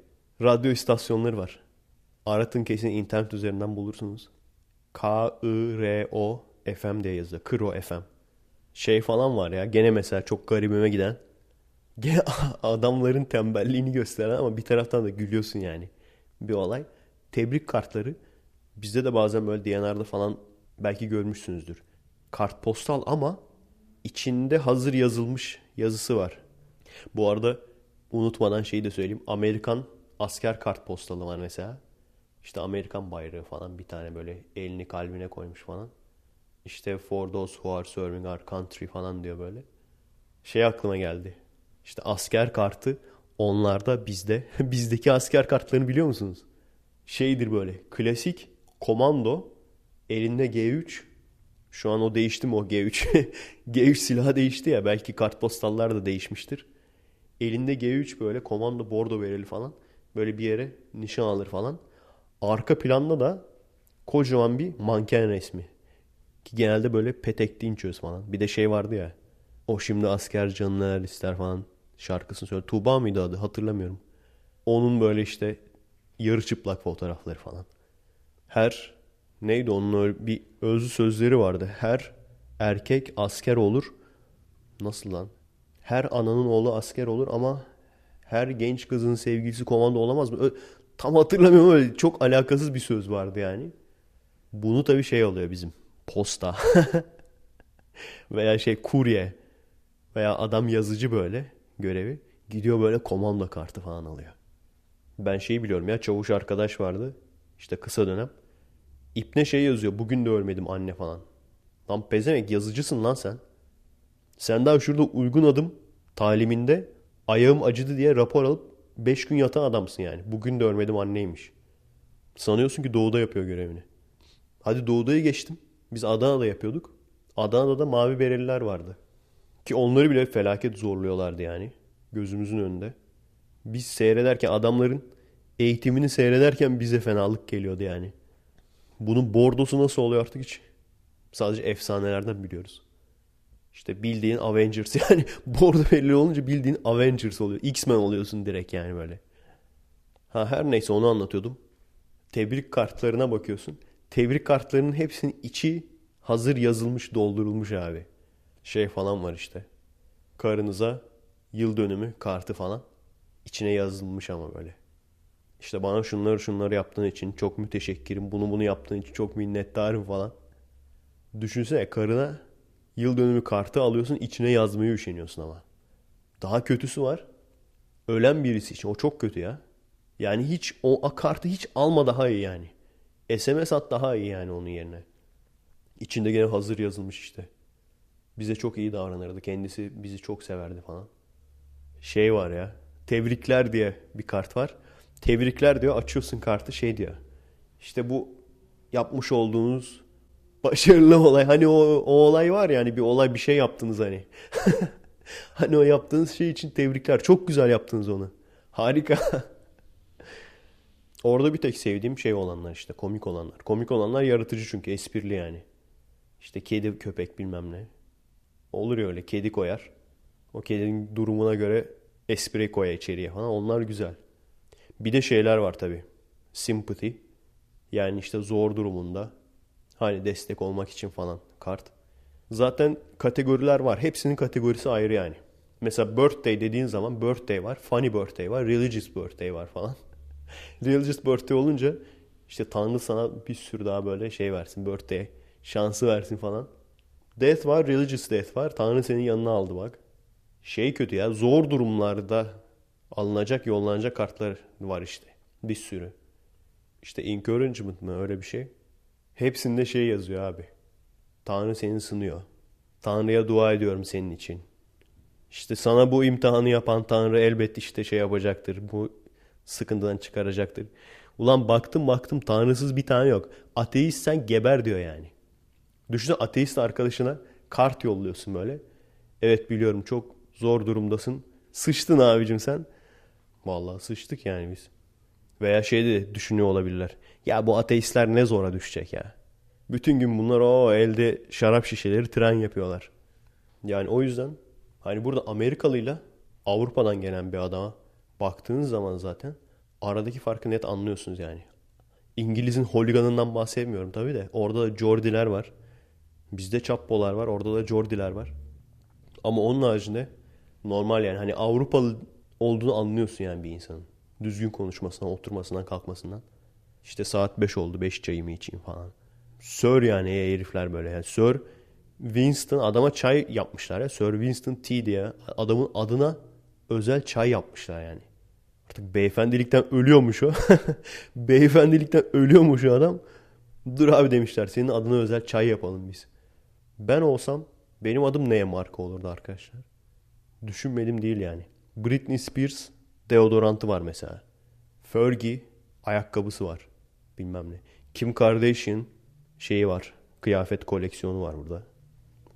radyo istasyonları var. Aratın kesin internet üzerinden bulursunuz. K-I-R-O FM diye yazıyor. Kro FM. Şey falan var ya. Gene mesela çok garibime giden. Gene adamların tembelliğini gösteren ama bir taraftan da gülüyorsun yani. Bir olay. Tebrik kartları. Bizde de bazen böyle DNR'da falan belki görmüşsünüzdür. Kartpostal ama içinde hazır yazılmış yazısı var. Bu arada unutmadan şeyi de söyleyeyim. Amerikan asker kartpostalı var mesela. İşte Amerikan bayrağı falan bir tane böyle elini kalbine koymuş falan. İşte for those who are serving our country falan diyor böyle. Şey aklıma geldi. İşte asker kartı onlarda bizde. Bizdeki asker kartlarını biliyor musunuz? Şeydir böyle klasik komando elinde G3 şu an o değişti mi o G3? G3 silahı değişti ya belki kartpostallar da değişmiştir. Elinde G3 böyle komando bordo vereli falan. Böyle bir yere nişan alır falan. Arka planda da kocaman bir manken resmi. Ki genelde böyle petek dinçöz falan. Bir de şey vardı ya. O şimdi asker canına ister falan şarkısını söylüyor. Tuğba mıydı adı hatırlamıyorum. Onun böyle işte yarı çıplak fotoğrafları falan. Her neydi onun öyle bir özlü sözleri vardı. Her erkek asker olur. Nasıl lan? Her ananın oğlu asker olur ama her genç kızın sevgilisi komando olamaz mı? Ö- tam hatırlamıyorum öyle çok alakasız bir söz vardı yani. Bunu tabii şey oluyor bizim. Posta. Veya şey kurye. Veya adam yazıcı böyle görevi. Gidiyor böyle komando kartı falan alıyor. Ben şeyi biliyorum ya çavuş arkadaş vardı. İşte kısa dönem. İpne şey yazıyor. Bugün de ölmedim anne falan. Lan pezemek yazıcısın lan sen. Sen daha şurada uygun adım taliminde ayağım acıdı diye rapor alıp 5 gün yatan adamsın yani. Bugün de ölmedim anneymiş. Sanıyorsun ki doğuda yapıyor görevini. Hadi doğudayı geçtim. Biz Adana'da yapıyorduk. Adana'da da mavi bereliler vardı. Ki onları bile felaket zorluyorlardı yani. Gözümüzün önünde. Biz seyrederken adamların eğitimini seyrederken bize fenalık geliyordu yani. Bunun bordosu nasıl oluyor artık hiç? Sadece efsanelerden biliyoruz. İşte bildiğin Avengers yani bordo belli olunca bildiğin Avengers oluyor. X-Men oluyorsun direkt yani böyle. Ha her neyse onu anlatıyordum. Tebrik kartlarına bakıyorsun. Tebrik kartlarının hepsinin içi hazır yazılmış, doldurulmuş abi. Şey falan var işte. Karınıza yıl dönümü kartı falan. İçine yazılmış ama böyle. İşte bana şunları şunları yaptığın için çok müteşekkirim. Bunu bunu yaptığın için çok minnettarım falan. Düşünsene karına yıl dönümü kartı alıyorsun içine yazmayı üşeniyorsun ama. Daha kötüsü var. Ölen birisi için o çok kötü ya. Yani hiç o kartı hiç alma daha iyi yani. SMS at daha iyi yani onun yerine. İçinde gene hazır yazılmış işte. Bize çok iyi davranırdı. Kendisi bizi çok severdi falan. Şey var ya. Tebrikler diye bir kart var. Tebrikler diyor. Açıyorsun kartı şey diyor. İşte bu yapmış olduğunuz başarılı olay. Hani o, o olay var ya hani bir olay bir şey yaptınız hani. hani o yaptığınız şey için tebrikler. Çok güzel yaptınız onu. Harika. Orada bir tek sevdiğim şey olanlar işte komik olanlar. Komik olanlar yaratıcı çünkü esprili yani. İşte kedi köpek bilmem ne. Olur ya öyle kedi koyar. O kedinin durumuna göre espri koyar içeriye falan. Onlar güzel. Bir de şeyler var tabii. Sympathy. Yani işte zor durumunda. Hani destek olmak için falan kart. Zaten kategoriler var. Hepsinin kategorisi ayrı yani. Mesela birthday dediğin zaman birthday var. Funny birthday var. Religious birthday var falan. religious birthday olunca işte Tanrı sana bir sürü daha böyle şey versin. Birthday şansı versin falan. Death var. Religious death var. Tanrı senin yanına aldı bak. Şey kötü ya. Zor durumlarda alınacak, yollanacak kartlar var işte. Bir sürü. İşte encouragement mı öyle bir şey. Hepsinde şey yazıyor abi. Tanrı seni sınıyor. Tanrı'ya dua ediyorum senin için. İşte sana bu imtihanı yapan Tanrı elbet işte şey yapacaktır. Bu sıkıntıdan çıkaracaktır. Ulan baktım baktım tanrısız bir tane yok. Ateist sen geber diyor yani. Düşünsene ateist arkadaşına kart yolluyorsun böyle. Evet biliyorum çok zor durumdasın. Sıçtın abicim sen. Vallahi sıçtık yani biz. Veya şey de düşünüyor olabilirler. Ya bu ateistler ne zora düşecek ya. Bütün gün bunlar o elde şarap şişeleri tren yapıyorlar. Yani o yüzden hani burada Amerikalıyla Avrupa'dan gelen bir adama baktığınız zaman zaten aradaki farkı net anlıyorsunuz yani. İngiliz'in holiganından bahsetmiyorum tabii de. Orada da Jordiler var. Bizde Çappolar var. Orada da Jordiler var. Ama onun haricinde normal yani hani Avrupalı olduğunu anlıyorsun yani bir insanın. Düzgün konuşmasından, oturmasından, kalkmasından. İşte saat 5 oldu 5 çayımı içeyim falan. Sir yani herifler böyle. Yani Sir Winston adama çay yapmışlar ya. Sir Winston Tea diye adamın adına özel çay yapmışlar yani. Artık beyefendilikten ölüyormuş o. beyefendilikten ölüyormuş o adam. Dur abi demişler senin adına özel çay yapalım biz. Ben olsam benim adım neye marka olurdu arkadaşlar? Düşünmedim değil yani. Britney Spears deodorantı var mesela. Fergie ayakkabısı var. Bilmem ne. Kim Kardashian şeyi var. Kıyafet koleksiyonu var burada.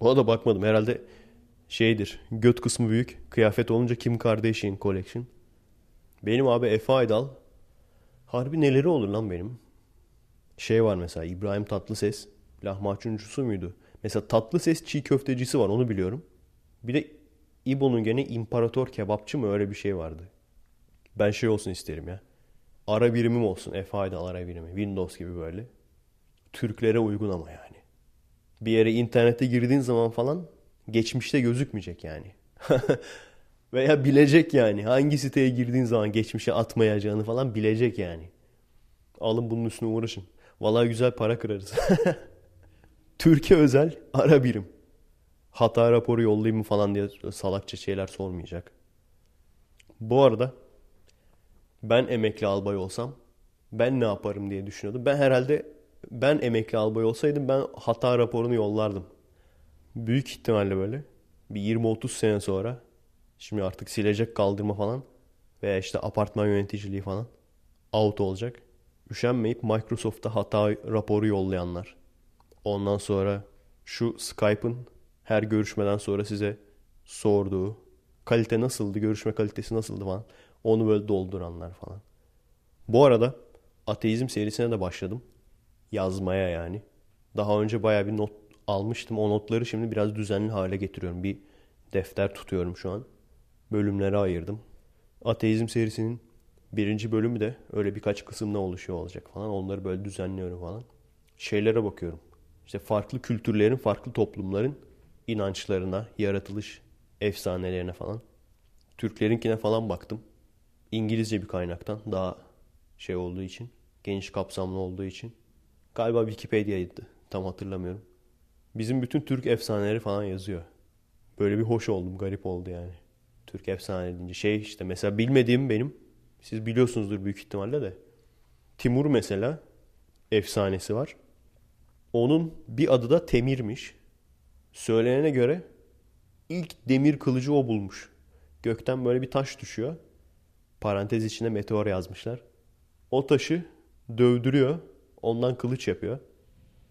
Ona da bakmadım. Herhalde şeydir. Göt kısmı büyük. Kıyafet olunca Kim Kardashian Collection. Benim abi Efe Aydal. Harbi neleri olur lan benim? Şey var mesela İbrahim Tatlıses. Lahmacuncusu muydu? Mesela Tatlıses çiğ köftecisi var onu biliyorum. Bir de İbo'nun gene imparator kebapçı mı öyle bir şey vardı. Ben şey olsun isterim ya. Ara birimim olsun. Efe Aydal ara birimi. Windows gibi böyle. Türklere uygun ama yani. Bir yere internete girdiğin zaman falan Geçmişte gözükmeyecek yani. Veya bilecek yani. Hangi siteye girdiğin zaman geçmişe atmayacağını falan bilecek yani. Alın bunun üstüne uğraşın. Vallahi güzel para kırarız. Türkiye özel ara birim. Hata raporu yollayayım mı falan diye salakça şeyler sormayacak. Bu arada ben emekli albay olsam ben ne yaparım diye düşünüyordum. Ben herhalde ben emekli albay olsaydım ben hata raporunu yollardım. Büyük ihtimalle böyle bir 20-30 sene sonra şimdi artık silecek kaldırma falan veya işte apartman yöneticiliği falan out olacak. Üşenmeyip Microsoft'a hata raporu yollayanlar. Ondan sonra şu Skype'ın her görüşmeden sonra size sorduğu kalite nasıldı, görüşme kalitesi nasıldı falan. Onu böyle dolduranlar falan. Bu arada ateizm serisine de başladım. Yazmaya yani. Daha önce baya bir not almıştım. O notları şimdi biraz düzenli hale getiriyorum. Bir defter tutuyorum şu an. Bölümlere ayırdım. Ateizm serisinin birinci bölümü de öyle birkaç kısımda oluşuyor olacak falan. Onları böyle düzenliyorum falan. Şeylere bakıyorum. İşte farklı kültürlerin, farklı toplumların inançlarına, yaratılış efsanelerine falan. Türklerinkine falan baktım. İngilizce bir kaynaktan daha şey olduğu için, geniş kapsamlı olduğu için. Galiba Wikipedia'ydı. Tam hatırlamıyorum. Bizim bütün Türk efsaneleri falan yazıyor. Böyle bir hoş oldum, garip oldu yani. Türk efsane deyince şey işte mesela bilmediğim benim siz biliyorsunuzdur büyük ihtimalle de. Timur mesela efsanesi var. Onun bir adı da Temir'miş. Söylenene göre ilk demir kılıcı o bulmuş. Gökten böyle bir taş düşüyor. Parantez içinde meteor yazmışlar. O taşı dövdürüyor. Ondan kılıç yapıyor.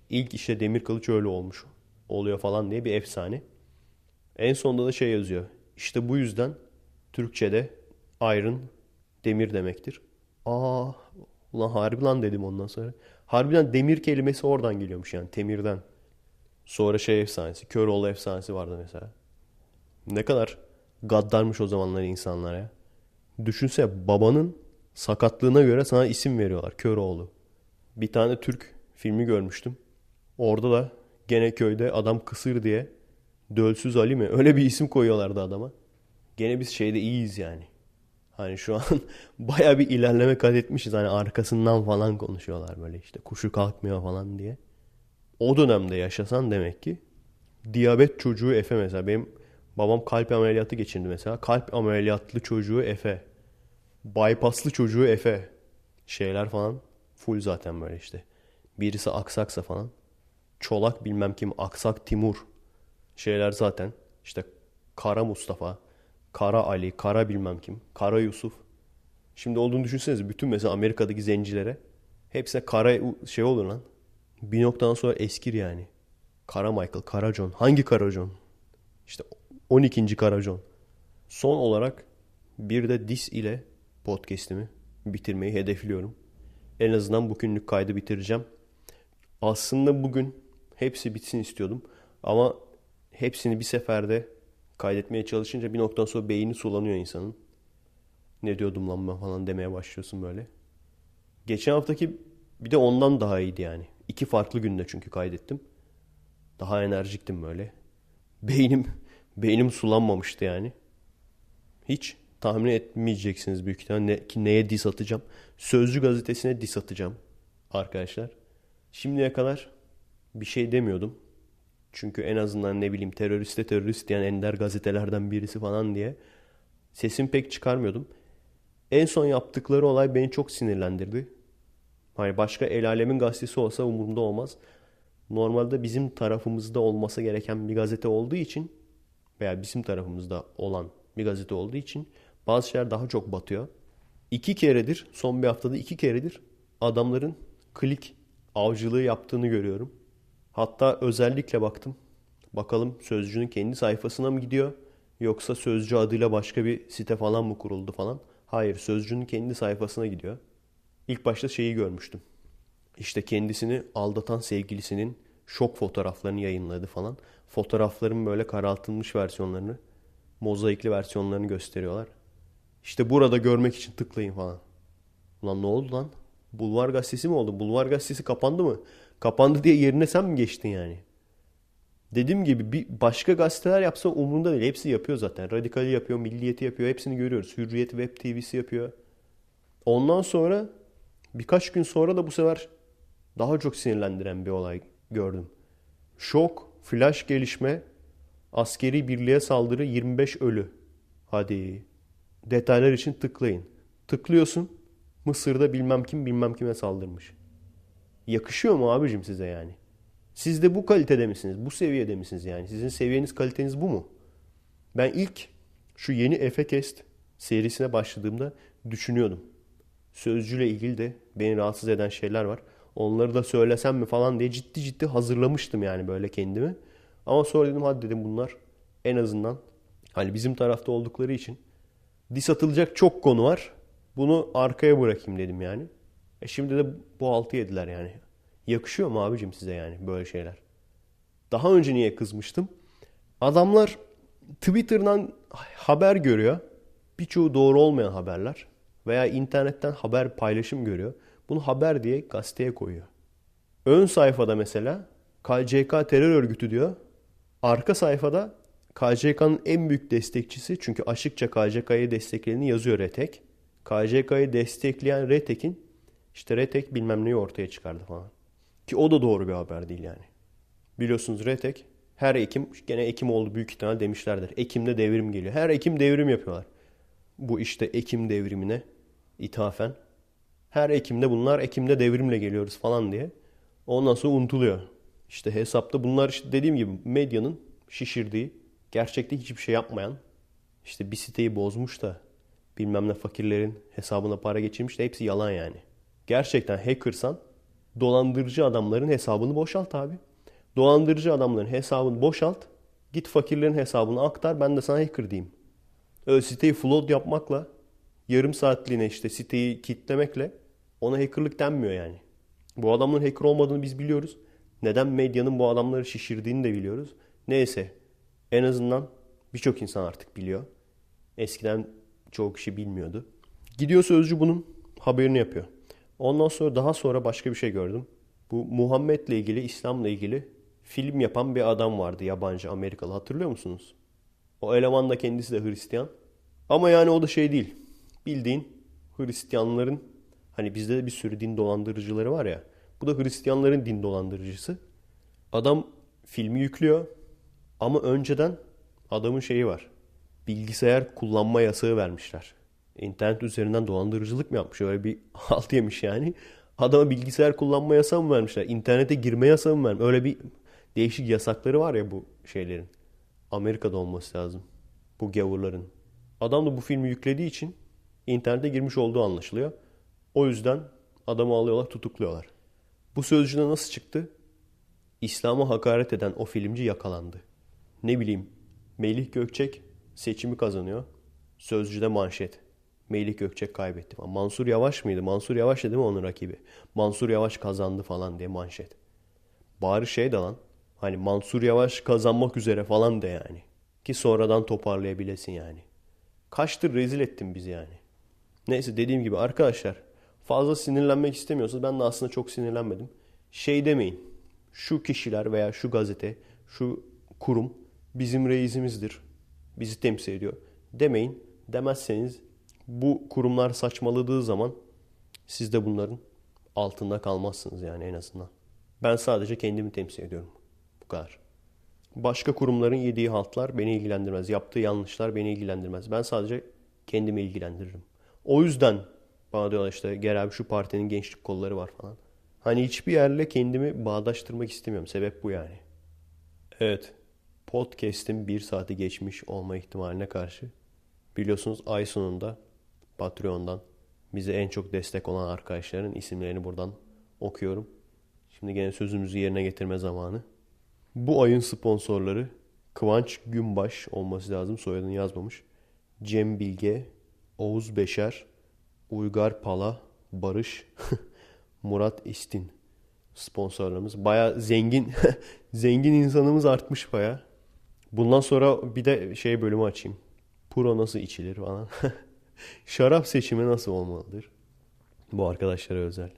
İlk işte demir kılıç öyle olmuş. Oluyor falan diye bir efsane. En sonunda da şey yazıyor. İşte bu yüzden Türkçe'de iron demir demektir. Aa ulan harbi lan dedim ondan sonra. Harbiden demir kelimesi oradan geliyormuş yani temirden. Sonra şey efsanesi, Köroğlu efsanesi vardı mesela. Ne kadar gaddarmış o zamanlar insanlar ya. Düşünse babanın sakatlığına göre sana isim veriyorlar Köroğlu. Bir tane Türk filmi görmüştüm. Orada da gene köyde adam kısır diye Dölsüz Ali mi? Öyle bir isim koyuyorlardı adama. Gene biz şeyde iyiyiz yani. Hani şu an baya bir ilerleme kat etmişiz. Hani arkasından falan konuşuyorlar böyle işte kuşu kalkmıyor falan diye. O dönemde yaşasan demek ki diyabet çocuğu Efe mesela. Benim babam kalp ameliyatı geçirdi mesela. Kalp ameliyatlı çocuğu Efe. Bypasslı çocuğu Efe. Şeyler falan full zaten böyle işte. Birisi aksaksa falan. Çolak bilmem kim aksak Timur. Şeyler zaten işte Kara Mustafa. Kara Ali, Kara bilmem kim, Kara Yusuf. Şimdi olduğunu düşünsenize bütün mesela Amerika'daki zencilere hepsine Kara şey olur lan. Bir noktadan sonra eskir yani. Kara Michael, Kara John. Hangi Kara John? İşte 12. Kara John. Son olarak bir de dis ile podcast'imi bitirmeyi hedefliyorum. En azından bugünlük kaydı bitireceğim. Aslında bugün hepsi bitsin istiyordum. Ama hepsini bir seferde kaydetmeye çalışınca bir noktadan sonra beyni sulanıyor insanın. Ne diyordum lan ben falan demeye başlıyorsun böyle. Geçen haftaki bir de ondan daha iyiydi yani. İki farklı günde çünkü kaydettim. Daha enerjiktim böyle. Beynim beynim sulanmamıştı yani. Hiç tahmin etmeyeceksiniz büyük ihtimalle ne, ki neye dis atacağım. Sözcü gazetesine dis atacağım arkadaşlar. Şimdiye kadar bir şey demiyordum. Çünkü en azından ne bileyim teröriste terörist diyen ender gazetelerden birisi falan diye sesim pek çıkarmıyordum. En son yaptıkları olay beni çok sinirlendirdi. Hani başka el alemin gazetesi olsa umurumda olmaz. Normalde bizim tarafımızda olması gereken bir gazete olduğu için veya bizim tarafımızda olan bir gazete olduğu için bazı şeyler daha çok batıyor. İki keredir, son bir haftada iki keredir adamların klik avcılığı yaptığını görüyorum. Hatta özellikle baktım. Bakalım Sözcü'nün kendi sayfasına mı gidiyor? Yoksa Sözcü adıyla başka bir site falan mı kuruldu falan? Hayır Sözcü'nün kendi sayfasına gidiyor. İlk başta şeyi görmüştüm. İşte kendisini aldatan sevgilisinin şok fotoğraflarını yayınladı falan. Fotoğrafların böyle karaltılmış versiyonlarını, mozaikli versiyonlarını gösteriyorlar. İşte burada görmek için tıklayın falan. Ulan ne oldu lan? Bulvar gazetesi mi oldu? Bulvar gazetesi kapandı mı? Kapandı diye yerine sen mi geçtin yani? Dediğim gibi bir başka gazeteler yapsa umurunda değil. Hepsi yapıyor zaten. Radikali yapıyor, Milliyeti yapıyor. Hepsini görüyoruz. Hürriyet Web TV'si yapıyor. Ondan sonra birkaç gün sonra da bu sefer daha çok sinirlendiren bir olay gördüm. Şok, flash gelişme, askeri birliğe saldırı 25 ölü. Hadi detaylar için tıklayın. Tıklıyorsun Mısır'da bilmem kim bilmem kime saldırmış. Yakışıyor mu abicim size yani? Siz de bu kalitede misiniz? Bu seviyede misiniz yani? Sizin seviyeniz kaliteniz bu mu? Ben ilk şu yeni Efekest serisine başladığımda düşünüyordum. Sözcüyle ilgili de beni rahatsız eden şeyler var. Onları da söylesem mi falan diye ciddi ciddi hazırlamıştım yani böyle kendimi. Ama sonra dedim hadi dedim bunlar en azından hani bizim tarafta oldukları için dis atılacak çok konu var. Bunu arkaya bırakayım dedim yani. E şimdi de bu altı yediler yani. Yakışıyor mu abicim size yani böyle şeyler? Daha önce niye kızmıştım? Adamlar Twitter'dan haber görüyor. Birçoğu doğru olmayan haberler. Veya internetten haber paylaşım görüyor. Bunu haber diye gazeteye koyuyor. Ön sayfada mesela KCK terör örgütü diyor. Arka sayfada KCK'nın en büyük destekçisi çünkü açıkça KCK'yı desteklediğini yazıyor Retek. KCK'yı destekleyen Retek'in işte Retek bilmem neyi ortaya çıkardı falan. Ki o da doğru bir haber değil yani. Biliyorsunuz Retek her Ekim gene Ekim oldu büyük ihtimal demişlerdir. Ekim'de devrim geliyor. Her Ekim devrim yapıyorlar. Bu işte Ekim devrimine ithafen. Her Ekim'de bunlar Ekim'de devrimle geliyoruz falan diye. Ondan sonra unutuluyor. İşte hesapta bunlar işte dediğim gibi medyanın şişirdiği, gerçekte hiçbir şey yapmayan, işte bir siteyi bozmuş da bilmem ne fakirlerin hesabına para geçirmiş de hepsi yalan yani. Gerçekten hackersan dolandırıcı adamların hesabını boşalt abi. Dolandırıcı adamların hesabını boşalt. Git fakirlerin hesabını aktar ben de sana hacker diyeyim. Öyle siteyi flood yapmakla yarım saatliğine işte siteyi kitlemekle ona hackerlık denmiyor yani. Bu adamların hacker olmadığını biz biliyoruz. Neden medyanın bu adamları şişirdiğini de biliyoruz. Neyse en azından birçok insan artık biliyor. Eskiden çoğu kişi bilmiyordu. Gidiyor sözcü bunun haberini yapıyor. Ondan sonra daha sonra başka bir şey gördüm. Bu Muhammed'le ilgili, İslam'la ilgili film yapan bir adam vardı yabancı Amerikalı hatırlıyor musunuz? O eleman da kendisi de Hristiyan. Ama yani o da şey değil. Bildiğin Hristiyanların hani bizde de bir sürü din dolandırıcıları var ya. Bu da Hristiyanların din dolandırıcısı. Adam filmi yüklüyor ama önceden adamın şeyi var. Bilgisayar kullanma yasağı vermişler. İnternet üzerinden dolandırıcılık mı yapmış? Öyle bir halt yemiş yani. Adama bilgisayar kullanma yasağı mı vermişler? İnternete girme yasağı mı vermişler? Öyle bir değişik yasakları var ya bu şeylerin. Amerika'da olması lazım. Bu gavurların. Adam da bu filmi yüklediği için internete girmiş olduğu anlaşılıyor. O yüzden adamı alıyorlar tutukluyorlar. Bu sözcüde nasıl çıktı? İslam'a hakaret eden o filmci yakalandı. Ne bileyim Melih Gökçek seçimi kazanıyor. Sözcüde manşet. Melih Gökçek kaybetti. Mansur Yavaş mıydı? Mansur Yavaş değil mi onun rakibi? Mansur Yavaş kazandı falan diye manşet. Bari şey de lan. Hani Mansur Yavaş kazanmak üzere falan de yani. Ki sonradan toparlayabilesin yani. Kaçtır rezil ettin bizi yani. Neyse dediğim gibi arkadaşlar fazla sinirlenmek istemiyorsanız ben de aslında çok sinirlenmedim. Şey demeyin. Şu kişiler veya şu gazete, şu kurum bizim reisimizdir. Bizi temsil ediyor. Demeyin. Demezseniz bu kurumlar saçmaladığı zaman siz de bunların altında kalmazsınız yani en azından. Ben sadece kendimi temsil ediyorum. Bu kadar. Başka kurumların yediği haltlar beni ilgilendirmez. Yaptığı yanlışlar beni ilgilendirmez. Ben sadece kendimi ilgilendiririm. O yüzden bana diyorlar işte gel abi şu partinin gençlik kolları var falan. Hani hiçbir yerle kendimi bağdaştırmak istemiyorum. Sebep bu yani. Evet. Podcast'in bir saati geçmiş olma ihtimaline karşı biliyorsunuz ay sonunda Patreon'dan bize en çok destek olan arkadaşların isimlerini buradan okuyorum. Şimdi gene sözümüzü yerine getirme zamanı. Bu ayın sponsorları Kıvanç Günbaş olması lazım soyadını yazmamış. Cem Bilge, Oğuz Beşer, Uygar Pala, Barış, Murat İstin sponsorlarımız. Baya zengin zengin insanımız artmış baya. Bundan sonra bir de şey bölümü açayım. Puro nasıl içilir falan. Şarap seçimi nasıl olmalıdır? Bu arkadaşlara özel.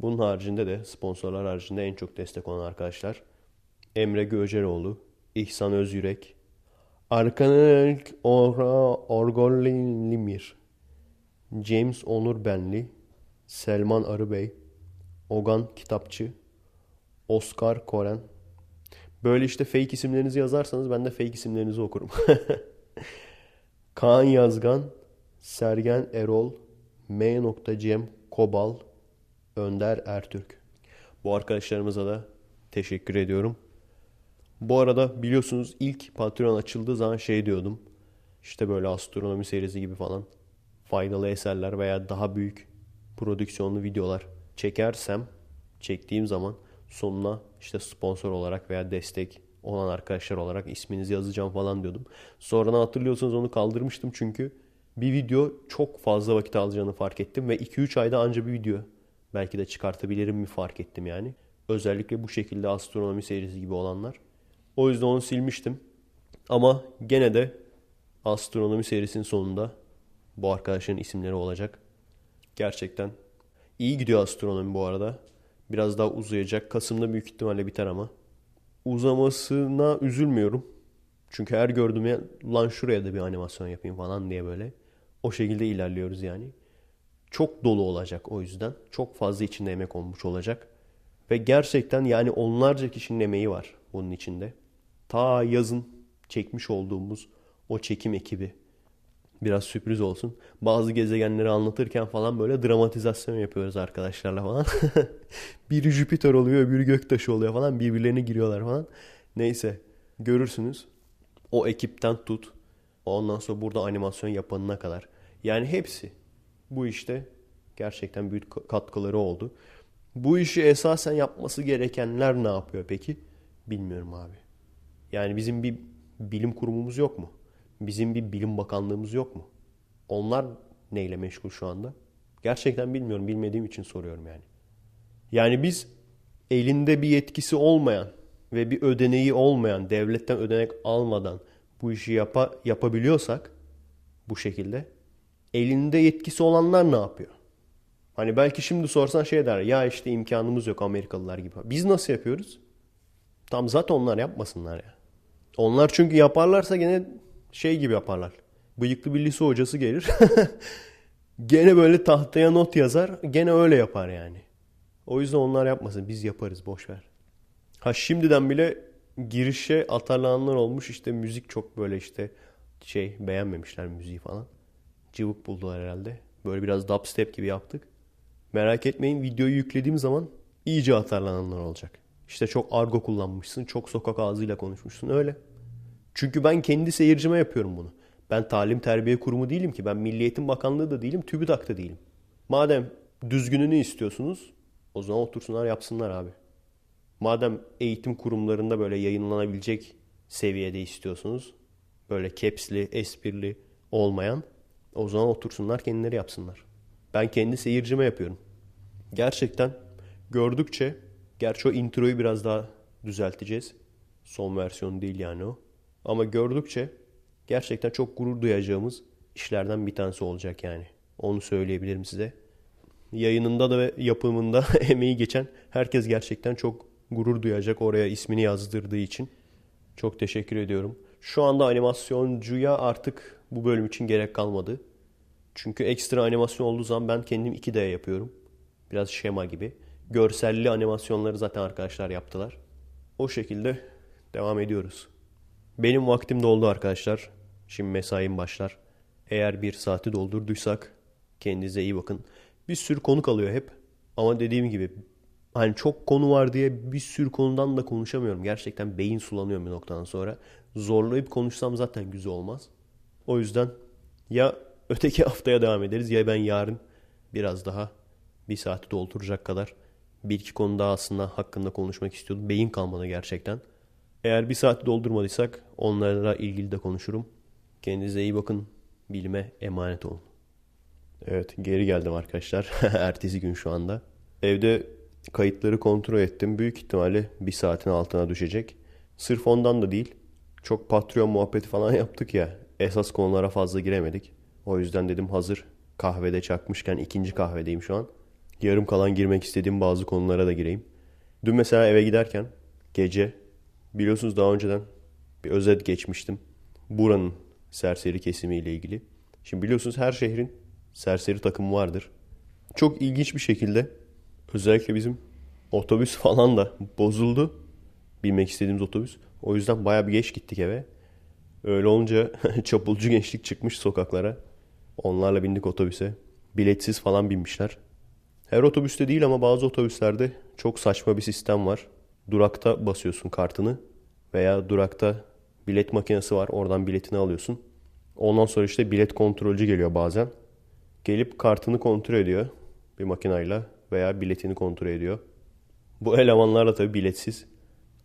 Bunun haricinde de sponsorlar haricinde en çok destek olan arkadaşlar Emre Göceroğlu, İhsan Özyürek, Arkanek Ora Orgollimir, James Onur Benli, Selman Arıbey, Ogan Kitapçı, Oscar Koren. Böyle işte fake isimlerinizi yazarsanız ben de fake isimlerinizi okurum. Kaan Yazgan, Sergen Erol, M. Cem Kobal, Önder Ertürk. Bu arkadaşlarımıza da teşekkür ediyorum. Bu arada biliyorsunuz ilk Patreon açıldığı zaman şey diyordum. İşte böyle astronomi serisi gibi falan faydalı eserler veya daha büyük prodüksiyonlu videolar çekersem çektiğim zaman sonuna işte sponsor olarak veya destek olan arkadaşlar olarak isminizi yazacağım falan diyordum. Sonradan hatırlıyorsanız onu kaldırmıştım çünkü bir video çok fazla vakit alacağını fark ettim ve 2-3 ayda anca bir video belki de çıkartabilirim mi fark ettim yani. Özellikle bu şekilde astronomi serisi gibi olanlar. O yüzden onu silmiştim. Ama gene de astronomi serisinin sonunda bu arkadaşların isimleri olacak. Gerçekten iyi gidiyor astronomi bu arada. Biraz daha uzayacak. Kasım'da büyük ihtimalle biter ama. Uzamasına üzülmüyorum. Çünkü her gördüğümde lan şuraya da bir animasyon yapayım falan diye böyle. O şekilde ilerliyoruz yani. Çok dolu olacak o yüzden. Çok fazla içinde emek olmuş olacak. Ve gerçekten yani onlarca kişinin emeği var bunun içinde. Ta yazın çekmiş olduğumuz o çekim ekibi. Biraz sürpriz olsun. Bazı gezegenleri anlatırken falan böyle dramatizasyon yapıyoruz arkadaşlarla falan. biri Jüpiter oluyor, biri göktaşı oluyor falan. Birbirlerine giriyorlar falan. Neyse görürsünüz. O ekipten tut. Ondan sonra burada animasyon yapanına kadar. Yani hepsi bu işte gerçekten büyük katkıları oldu. Bu işi esasen yapması gerekenler ne yapıyor peki? Bilmiyorum abi. Yani bizim bir bilim kurumumuz yok mu? Bizim bir bilim bakanlığımız yok mu? Onlar neyle meşgul şu anda? Gerçekten bilmiyorum. Bilmediğim için soruyorum yani. Yani biz elinde bir yetkisi olmayan ve bir ödeneği olmayan, devletten ödenek almadan bu işi yapa, yapabiliyorsak bu şekilde elinde yetkisi olanlar ne yapıyor? Hani belki şimdi sorsan şey der ya işte imkanımız yok Amerikalılar gibi. Biz nasıl yapıyoruz? Tam zaten onlar yapmasınlar ya. Onlar çünkü yaparlarsa gene şey gibi yaparlar. Bıyıklı bir lise hocası gelir. gene böyle tahtaya not yazar. Gene öyle yapar yani. O yüzden onlar yapmasın. Biz yaparız. Boş ver. Ha şimdiden bile girişe atarlananlar olmuş. İşte müzik çok böyle işte şey beğenmemişler müziği falan. Cıvık buldular herhalde. Böyle biraz dubstep gibi yaptık. Merak etmeyin videoyu yüklediğim zaman iyice atarlananlar olacak. İşte çok argo kullanmışsın, çok sokak ağzıyla konuşmuşsun öyle. Çünkü ben kendi seyircime yapıyorum bunu. Ben talim terbiye kurumu değilim ki. Ben Milli Eğitim Bakanlığı da değilim, TÜBİTAK da değilim. Madem düzgününü istiyorsunuz o zaman otursunlar yapsınlar abi. Madem eğitim kurumlarında böyle yayınlanabilecek seviyede istiyorsunuz. Böyle kepsli, esprili olmayan o zaman otursunlar kendileri yapsınlar. Ben kendi seyircime yapıyorum. Gerçekten gördükçe gerçi o introyu biraz daha düzelteceğiz. Son versiyon değil yani o. Ama gördükçe gerçekten çok gurur duyacağımız işlerden bir tanesi olacak yani. Onu söyleyebilirim size. Yayınında da ve yapımında emeği geçen herkes gerçekten çok gurur duyacak oraya ismini yazdırdığı için. Çok teşekkür ediyorum. Şu anda animasyoncuya artık bu bölüm için gerek kalmadı. Çünkü ekstra animasyon olduğu zaman ben kendim 2D yapıyorum. Biraz şema gibi. Görselli animasyonları zaten arkadaşlar yaptılar. O şekilde devam ediyoruz. Benim vaktim doldu arkadaşlar. Şimdi mesaim başlar. Eğer bir saati doldurduysak kendinize iyi bakın. Bir sürü konu kalıyor hep. Ama dediğim gibi hani çok konu var diye bir sürü konudan da konuşamıyorum. Gerçekten beyin sulanıyor bir noktadan sonra. Zorlayıp konuşsam zaten güzel olmaz. O yüzden ya öteki haftaya devam ederiz ya ben yarın biraz daha bir saati dolduracak kadar bir iki konu daha aslında hakkında konuşmak istiyordum. Beyin kalmadı gerçekten. Eğer bir saati doldurmadıysak onlarla ilgili de konuşurum. Kendinize iyi bakın. Bilime emanet olun. Evet geri geldim arkadaşlar. Ertesi gün şu anda. Evde kayıtları kontrol ettim. Büyük ihtimalle bir saatin altına düşecek. Sırf ondan da değil. Çok Patreon muhabbeti falan yaptık ya. Esas konulara fazla giremedik. O yüzden dedim hazır kahvede çakmışken ikinci kahvedeyim şu an. Yarım kalan girmek istediğim bazı konulara da gireyim. Dün mesela eve giderken gece Biliyorsunuz daha önceden bir özet geçmiştim. Buranın serseri kesimiyle ilgili. Şimdi biliyorsunuz her şehrin serseri takımı vardır. Çok ilginç bir şekilde özellikle bizim otobüs falan da bozuldu. Bilmek istediğimiz otobüs. O yüzden baya bir geç gittik eve. Öyle olunca çapulcu gençlik çıkmış sokaklara. Onlarla bindik otobüse. Biletsiz falan binmişler. Her otobüste değil ama bazı otobüslerde çok saçma bir sistem var. Durakta basıyorsun kartını veya durakta bilet makinesi var. Oradan biletini alıyorsun. Ondan sonra işte bilet kontrolcü geliyor bazen. Gelip kartını kontrol ediyor bir makinayla veya biletini kontrol ediyor. Bu elemanlar da tabii biletsiz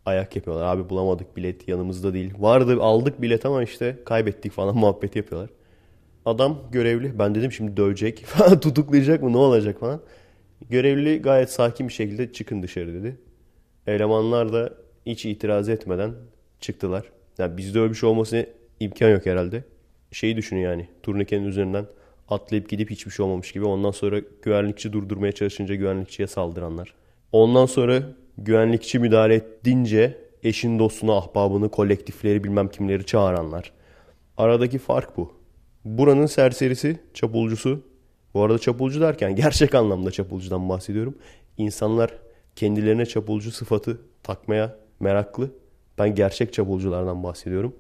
ayak yapıyorlar. Abi bulamadık bilet yanımızda değil. Vardı aldık bilet ama işte kaybettik falan muhabbet yapıyorlar. Adam görevli. Ben dedim şimdi dövecek falan tutuklayacak mı ne olacak falan. Görevli gayet sakin bir şekilde çıkın dışarı dedi. Elemanlar da hiç itiraz etmeden çıktılar. Yani bizde öyle bir şey olması imkan yok herhalde. Şeyi düşünün yani turnikenin üzerinden atlayıp gidip hiçbir şey olmamış gibi. Ondan sonra güvenlikçi durdurmaya çalışınca güvenlikçiye saldıranlar. Ondan sonra güvenlikçi müdahale ettiğince eşin dostunu, ahbabını, kolektifleri bilmem kimleri çağıranlar. Aradaki fark bu. Buranın serserisi, çapulcusu. Bu arada çapulcu derken gerçek anlamda çapulcudan bahsediyorum. İnsanlar kendilerine çapulcu sıfatı takmaya meraklı. Ben gerçek çapulculardan bahsediyorum.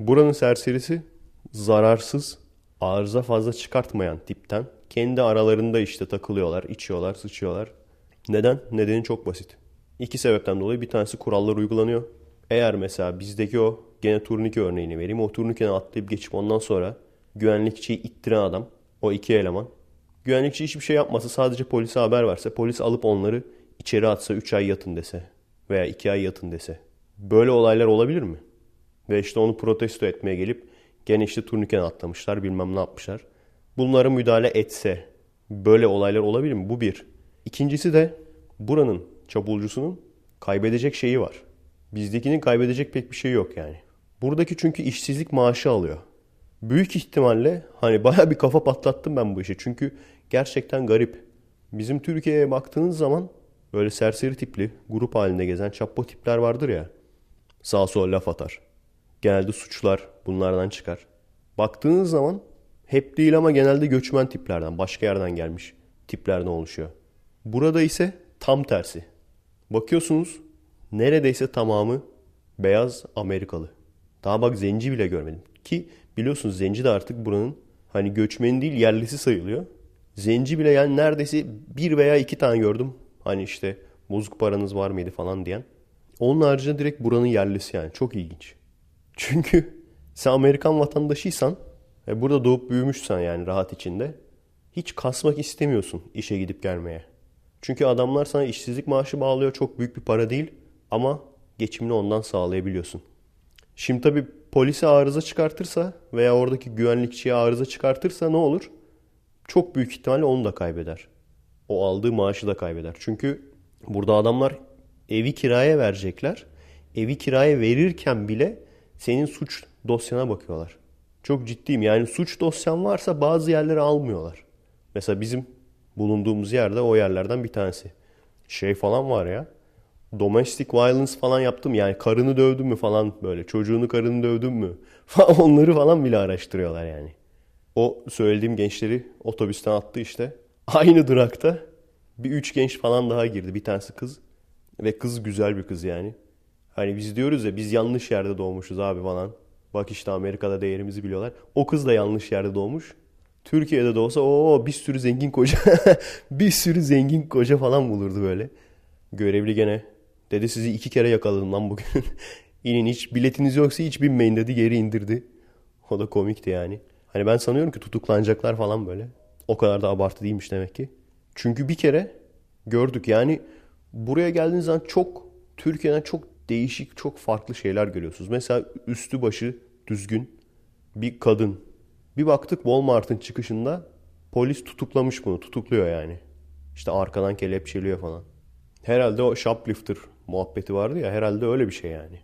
Buranın serserisi zararsız, arıza fazla çıkartmayan tipten. Kendi aralarında işte takılıyorlar, içiyorlar, sıçıyorlar. Neden? Nedeni çok basit. İki sebepten dolayı bir tanesi kurallar uygulanıyor. Eğer mesela bizdeki o gene turnike örneğini vereyim. O turnikeden atlayıp geçip ondan sonra güvenlikçiyi ittiren adam. O iki eleman. Güvenlikçi hiçbir şey yapmasa sadece polise haber verse polis alıp onları içeri atsa 3 ay yatın dese veya 2 ay yatın dese. Böyle olaylar olabilir mi? Ve işte onu protesto etmeye gelip gene işte turnikeden atlamışlar bilmem ne yapmışlar. Bunlara müdahale etse böyle olaylar olabilir mi? Bu bir. İkincisi de buranın çapulcusunun kaybedecek şeyi var. Bizdekinin kaybedecek pek bir şey yok yani. Buradaki çünkü işsizlik maaşı alıyor. Büyük ihtimalle hani baya bir kafa patlattım ben bu işe. Çünkü gerçekten garip. Bizim Türkiye'ye baktığınız zaman böyle serseri tipli, grup halinde gezen çappo tipler vardır ya. Sağ sol laf atar. Genelde suçlar bunlardan çıkar. Baktığınız zaman hep değil ama genelde göçmen tiplerden, başka yerden gelmiş tiplerden oluşuyor. Burada ise tam tersi. Bakıyorsunuz neredeyse tamamı beyaz Amerikalı. Daha bak zenci bile görmedim. Ki biliyorsunuz zenci de artık buranın hani göçmeni değil yerlisi sayılıyor. Zenci bile yani neredeyse bir veya iki tane gördüm. Hani işte bozuk paranız var mıydı falan diyen. Onun haricinde direkt buranın yerlisi yani. Çok ilginç. Çünkü sen Amerikan vatandaşıysan ve burada doğup büyümüşsen yani rahat içinde hiç kasmak istemiyorsun işe gidip gelmeye. Çünkü adamlar sana işsizlik maaşı bağlıyor. Çok büyük bir para değil ama geçimini ondan sağlayabiliyorsun. Şimdi tabii polise arıza çıkartırsa veya oradaki güvenlikçiye arıza çıkartırsa ne olur? Çok büyük ihtimalle onu da kaybeder. O aldığı maaşı da kaybeder. Çünkü burada adamlar evi kiraya verecekler. Evi kiraya verirken bile senin suç dosyana bakıyorlar. Çok ciddiyim. Yani suç dosyan varsa bazı yerleri almıyorlar. Mesela bizim bulunduğumuz yerde o yerlerden bir tanesi. Şey falan var ya. Domestic violence falan yaptım. Yani karını dövdüm mü falan böyle. Çocuğunu karını dövdüm mü? Onları falan bile araştırıyorlar yani. O söylediğim gençleri otobüsten attı işte. Aynı durakta bir üç genç falan daha girdi. Bir tanesi kız. Ve kız güzel bir kız yani. Hani biz diyoruz ya biz yanlış yerde doğmuşuz abi falan. Bak işte Amerika'da değerimizi biliyorlar. O kız da yanlış yerde doğmuş. Türkiye'de de olsa o bir sürü zengin koca bir sürü zengin koca falan bulurdu böyle. Görevli gene dedi sizi iki kere yakaladım lan bugün. İnin hiç biletiniz yoksa hiç binmeyin dedi geri indirdi. O da komikti yani. Hani ben sanıyorum ki tutuklanacaklar falan böyle. O kadar da abartı değilmiş demek ki. Çünkü bir kere gördük yani buraya geldiğiniz zaman çok Türkiye'den çok değişik çok farklı şeyler görüyorsunuz. Mesela üstü başı düzgün bir kadın bir baktık Walmart'ın çıkışında polis tutuklamış bunu. Tutukluyor yani. İşte arkadan kelepçeliyor falan. Herhalde o shoplifter muhabbeti vardı ya herhalde öyle bir şey yani.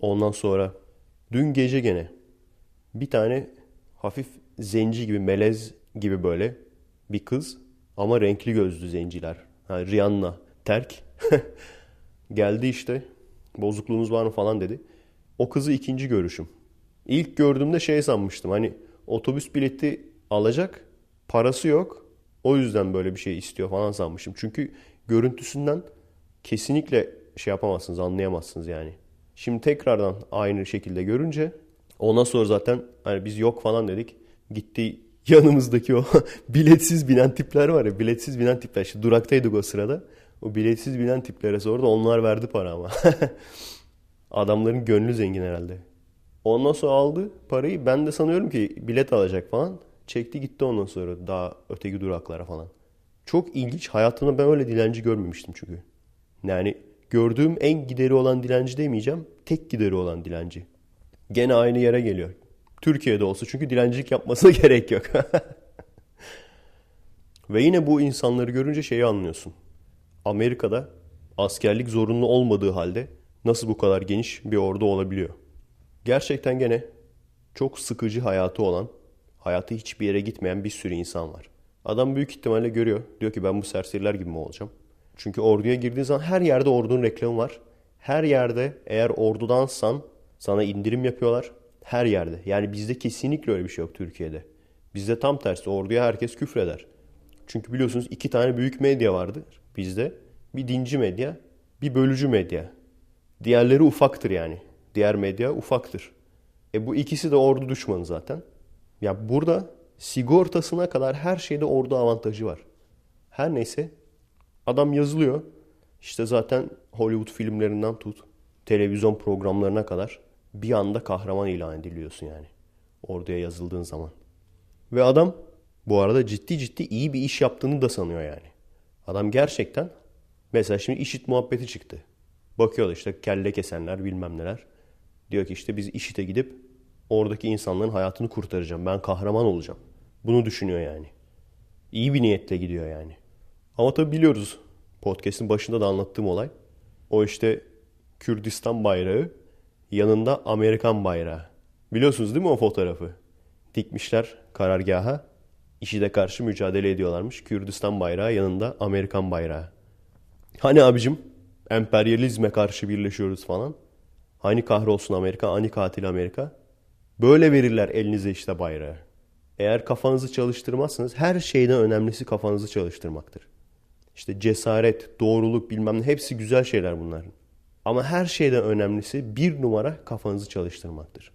Ondan sonra dün gece gene bir tane hafif zenci gibi melez gibi böyle bir kız ama renkli gözlü zenciler. Yani Rihanna terk geldi işte Bozukluğunuz var mı falan dedi. O kızı ikinci görüşüm. İlk gördüğümde şey sanmıştım. Hani otobüs bileti alacak. Parası yok. O yüzden böyle bir şey istiyor falan sanmışım. Çünkü görüntüsünden kesinlikle şey yapamazsınız, anlayamazsınız yani. Şimdi tekrardan aynı şekilde görünce ondan sonra zaten hani biz yok falan dedik. Gitti yanımızdaki o biletsiz binen tipler var ya biletsiz binen tipler. İşte duraktaydık o sırada. O biletsiz binen tiplere sordu. Onlar verdi para ama. Adamların gönlü zengin herhalde. Ondan sonra aldı parayı. Ben de sanıyorum ki bilet alacak falan. Çekti gitti ondan sonra daha öteki duraklara falan. Çok ilginç. Hayatımda ben öyle dilenci görmemiştim çünkü. Yani gördüğüm en gideri olan dilenci demeyeceğim. Tek gideri olan dilenci. Gene aynı yere geliyor. Türkiye'de olsa çünkü dilencilik yapmasına gerek yok. Ve yine bu insanları görünce şeyi anlıyorsun. Amerika'da askerlik zorunlu olmadığı halde nasıl bu kadar geniş bir ordu olabiliyor? Gerçekten gene çok sıkıcı hayatı olan, hayatı hiçbir yere gitmeyen bir sürü insan var. Adam büyük ihtimalle görüyor. Diyor ki ben bu serseriler gibi mi olacağım? Çünkü orduya girdiğin zaman her yerde ordunun reklamı var. Her yerde eğer ordudansan sana indirim yapıyorlar. Her yerde. Yani bizde kesinlikle öyle bir şey yok Türkiye'de. Bizde tam tersi orduya herkes küfreder. Çünkü biliyorsunuz iki tane büyük medya vardır bizde. Bir dinci medya, bir bölücü medya. Diğerleri ufaktır yani. Diğer medya ufaktır. E bu ikisi de ordu düşmanı zaten. Ya burada sigortasına kadar her şeyde ordu avantajı var. Her neyse adam yazılıyor. İşte zaten Hollywood filmlerinden tut, televizyon programlarına kadar bir anda kahraman ilan ediliyorsun yani. Orduya yazıldığın zaman. Ve adam bu arada ciddi ciddi iyi bir iş yaptığını da sanıyor yani. Adam gerçekten mesela şimdi işit muhabbeti çıktı. Bakıyorlar işte kelle kesenler bilmem neler. Diyor ki işte biz işite gidip oradaki insanların hayatını kurtaracağım. Ben kahraman olacağım. Bunu düşünüyor yani. İyi bir niyetle gidiyor yani. Ama tabi biliyoruz podcast'in başında da anlattığım olay. O işte Kürdistan bayrağı yanında Amerikan bayrağı. Biliyorsunuz değil mi o fotoğrafı? Dikmişler karargaha. IŞİD'e karşı mücadele ediyorlarmış. Kürdistan bayrağı yanında Amerikan bayrağı. Hani abicim emperyalizme karşı birleşiyoruz falan. Hani kahrolsun Amerika, hani katil Amerika. Böyle verirler elinize işte bayrağı. Eğer kafanızı çalıştırmazsanız her şeyden önemlisi kafanızı çalıştırmaktır. İşte cesaret, doğruluk bilmem ne hepsi güzel şeyler bunların. Ama her şeyden önemlisi bir numara kafanızı çalıştırmaktır.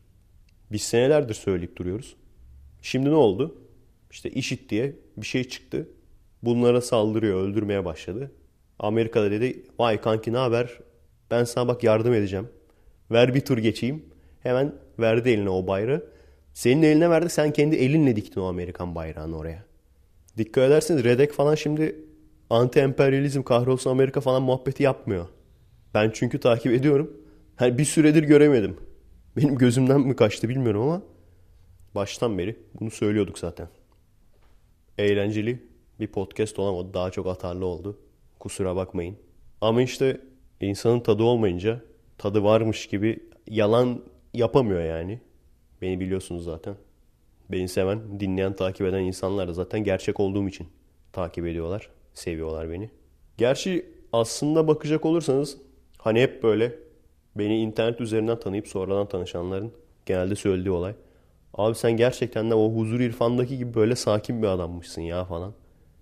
Biz senelerdir söyleyip duruyoruz. Şimdi ne oldu? İşte işit diye bir şey çıktı. Bunlara saldırıyor, öldürmeye başladı. Amerika'da dedi vay kanki ne haber? Ben sana bak yardım edeceğim. Ver bir tur geçeyim. Hemen verdi eline o bayrağı. Senin eline verdi sen kendi elinle diktin o Amerikan bayrağını oraya. Dikkat ederseniz Redek falan şimdi anti-emperyalizm kahrolsun Amerika falan muhabbeti yapmıyor. Ben çünkü takip ediyorum. Yani bir süredir göremedim. Benim gözümden mi kaçtı bilmiyorum ama baştan beri bunu söylüyorduk zaten. Eğlenceli bir podcast olamadı. Daha çok atarlı oldu. Kusura bakmayın. Ama işte insanın tadı olmayınca tadı varmış gibi yalan yapamıyor yani. Beni biliyorsunuz zaten. Beni seven, dinleyen, takip eden insanlar da zaten gerçek olduğum için takip ediyorlar. Seviyorlar beni. Gerçi aslında bakacak olursanız hani hep böyle beni internet üzerinden tanıyıp sonradan tanışanların genelde söylediği olay. Abi sen gerçekten de o huzur irfandaki gibi böyle sakin bir adammışsın ya falan.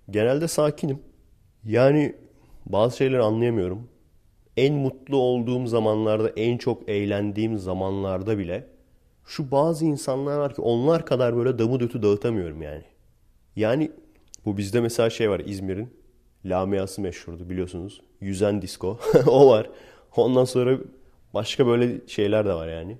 Genelde sakinim. Yani bazı şeyleri anlayamıyorum. En mutlu olduğum zamanlarda, en çok eğlendiğim zamanlarda bile şu bazı insanlar var ki onlar kadar böyle damı dötü dağıtamıyorum yani. Yani bu bizde mesela şey var İzmir'in Lamiası meşhurdu biliyorsunuz. Yüzen disco. o var. Ondan sonra başka böyle şeyler de var yani.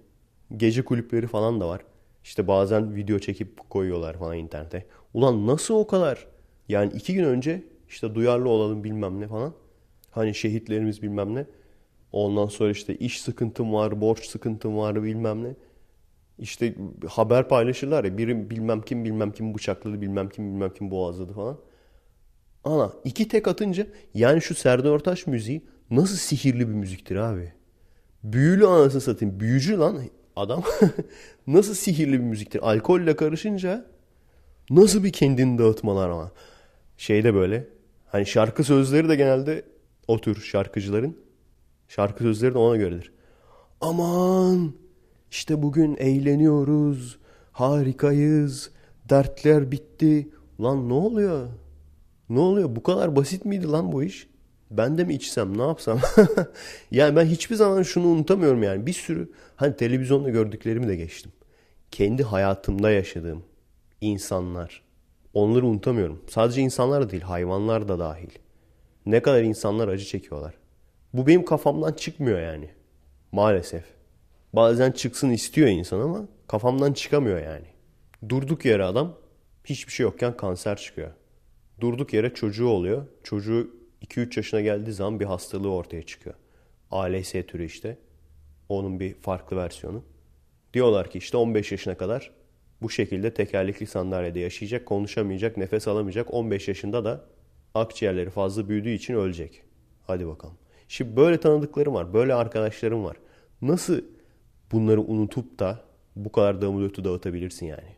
Gece kulüpleri falan da var. İşte bazen video çekip koyuyorlar falan internete. Ulan nasıl o kadar? Yani iki gün önce işte duyarlı olalım bilmem ne falan. Hani şehitlerimiz bilmem ne. Ondan sonra işte iş sıkıntım var, borç sıkıntım var bilmem ne. İşte haber paylaşırlar ya biri bilmem kim bilmem kim bıçakladı bilmem kim bilmem kim boğazladı falan. Ana iki tek atınca yani şu Serdar Ortaç müziği nasıl sihirli bir müziktir abi. Büyülü anasını satayım. Büyücü lan adam. nasıl sihirli bir müziktir. Alkolle karışınca nasıl bir kendini dağıtmalar ama. Şeyde böyle hani şarkı sözleri de genelde o tür şarkıcıların Şarkı sözleri de ona göredir. Aman işte bugün eğleniyoruz, harikayız, dertler bitti. Lan ne oluyor? Ne oluyor? Bu kadar basit miydi lan bu iş? Ben de mi içsem ne yapsam? yani ben hiçbir zaman şunu unutamıyorum yani. Bir sürü hani televizyonda gördüklerimi de geçtim. Kendi hayatımda yaşadığım insanlar. Onları unutamıyorum. Sadece insanlar da değil hayvanlar da dahil. Ne kadar insanlar acı çekiyorlar. Bu benim kafamdan çıkmıyor yani. Maalesef. Bazen çıksın istiyor insan ama kafamdan çıkamıyor yani. Durduk yere adam hiçbir şey yokken kanser çıkıyor. Durduk yere çocuğu oluyor. Çocuğu 2-3 yaşına geldiği zaman bir hastalığı ortaya çıkıyor. ALS türü işte. Onun bir farklı versiyonu. Diyorlar ki işte 15 yaşına kadar bu şekilde tekerlekli sandalyede yaşayacak, konuşamayacak, nefes alamayacak. 15 yaşında da akciğerleri fazla büyüdüğü için ölecek. Hadi bakalım. Şimdi böyle tanıdıklarım var, böyle arkadaşlarım var. Nasıl bunları unutup da bu kadar damulötü dağıtabilirsin yani?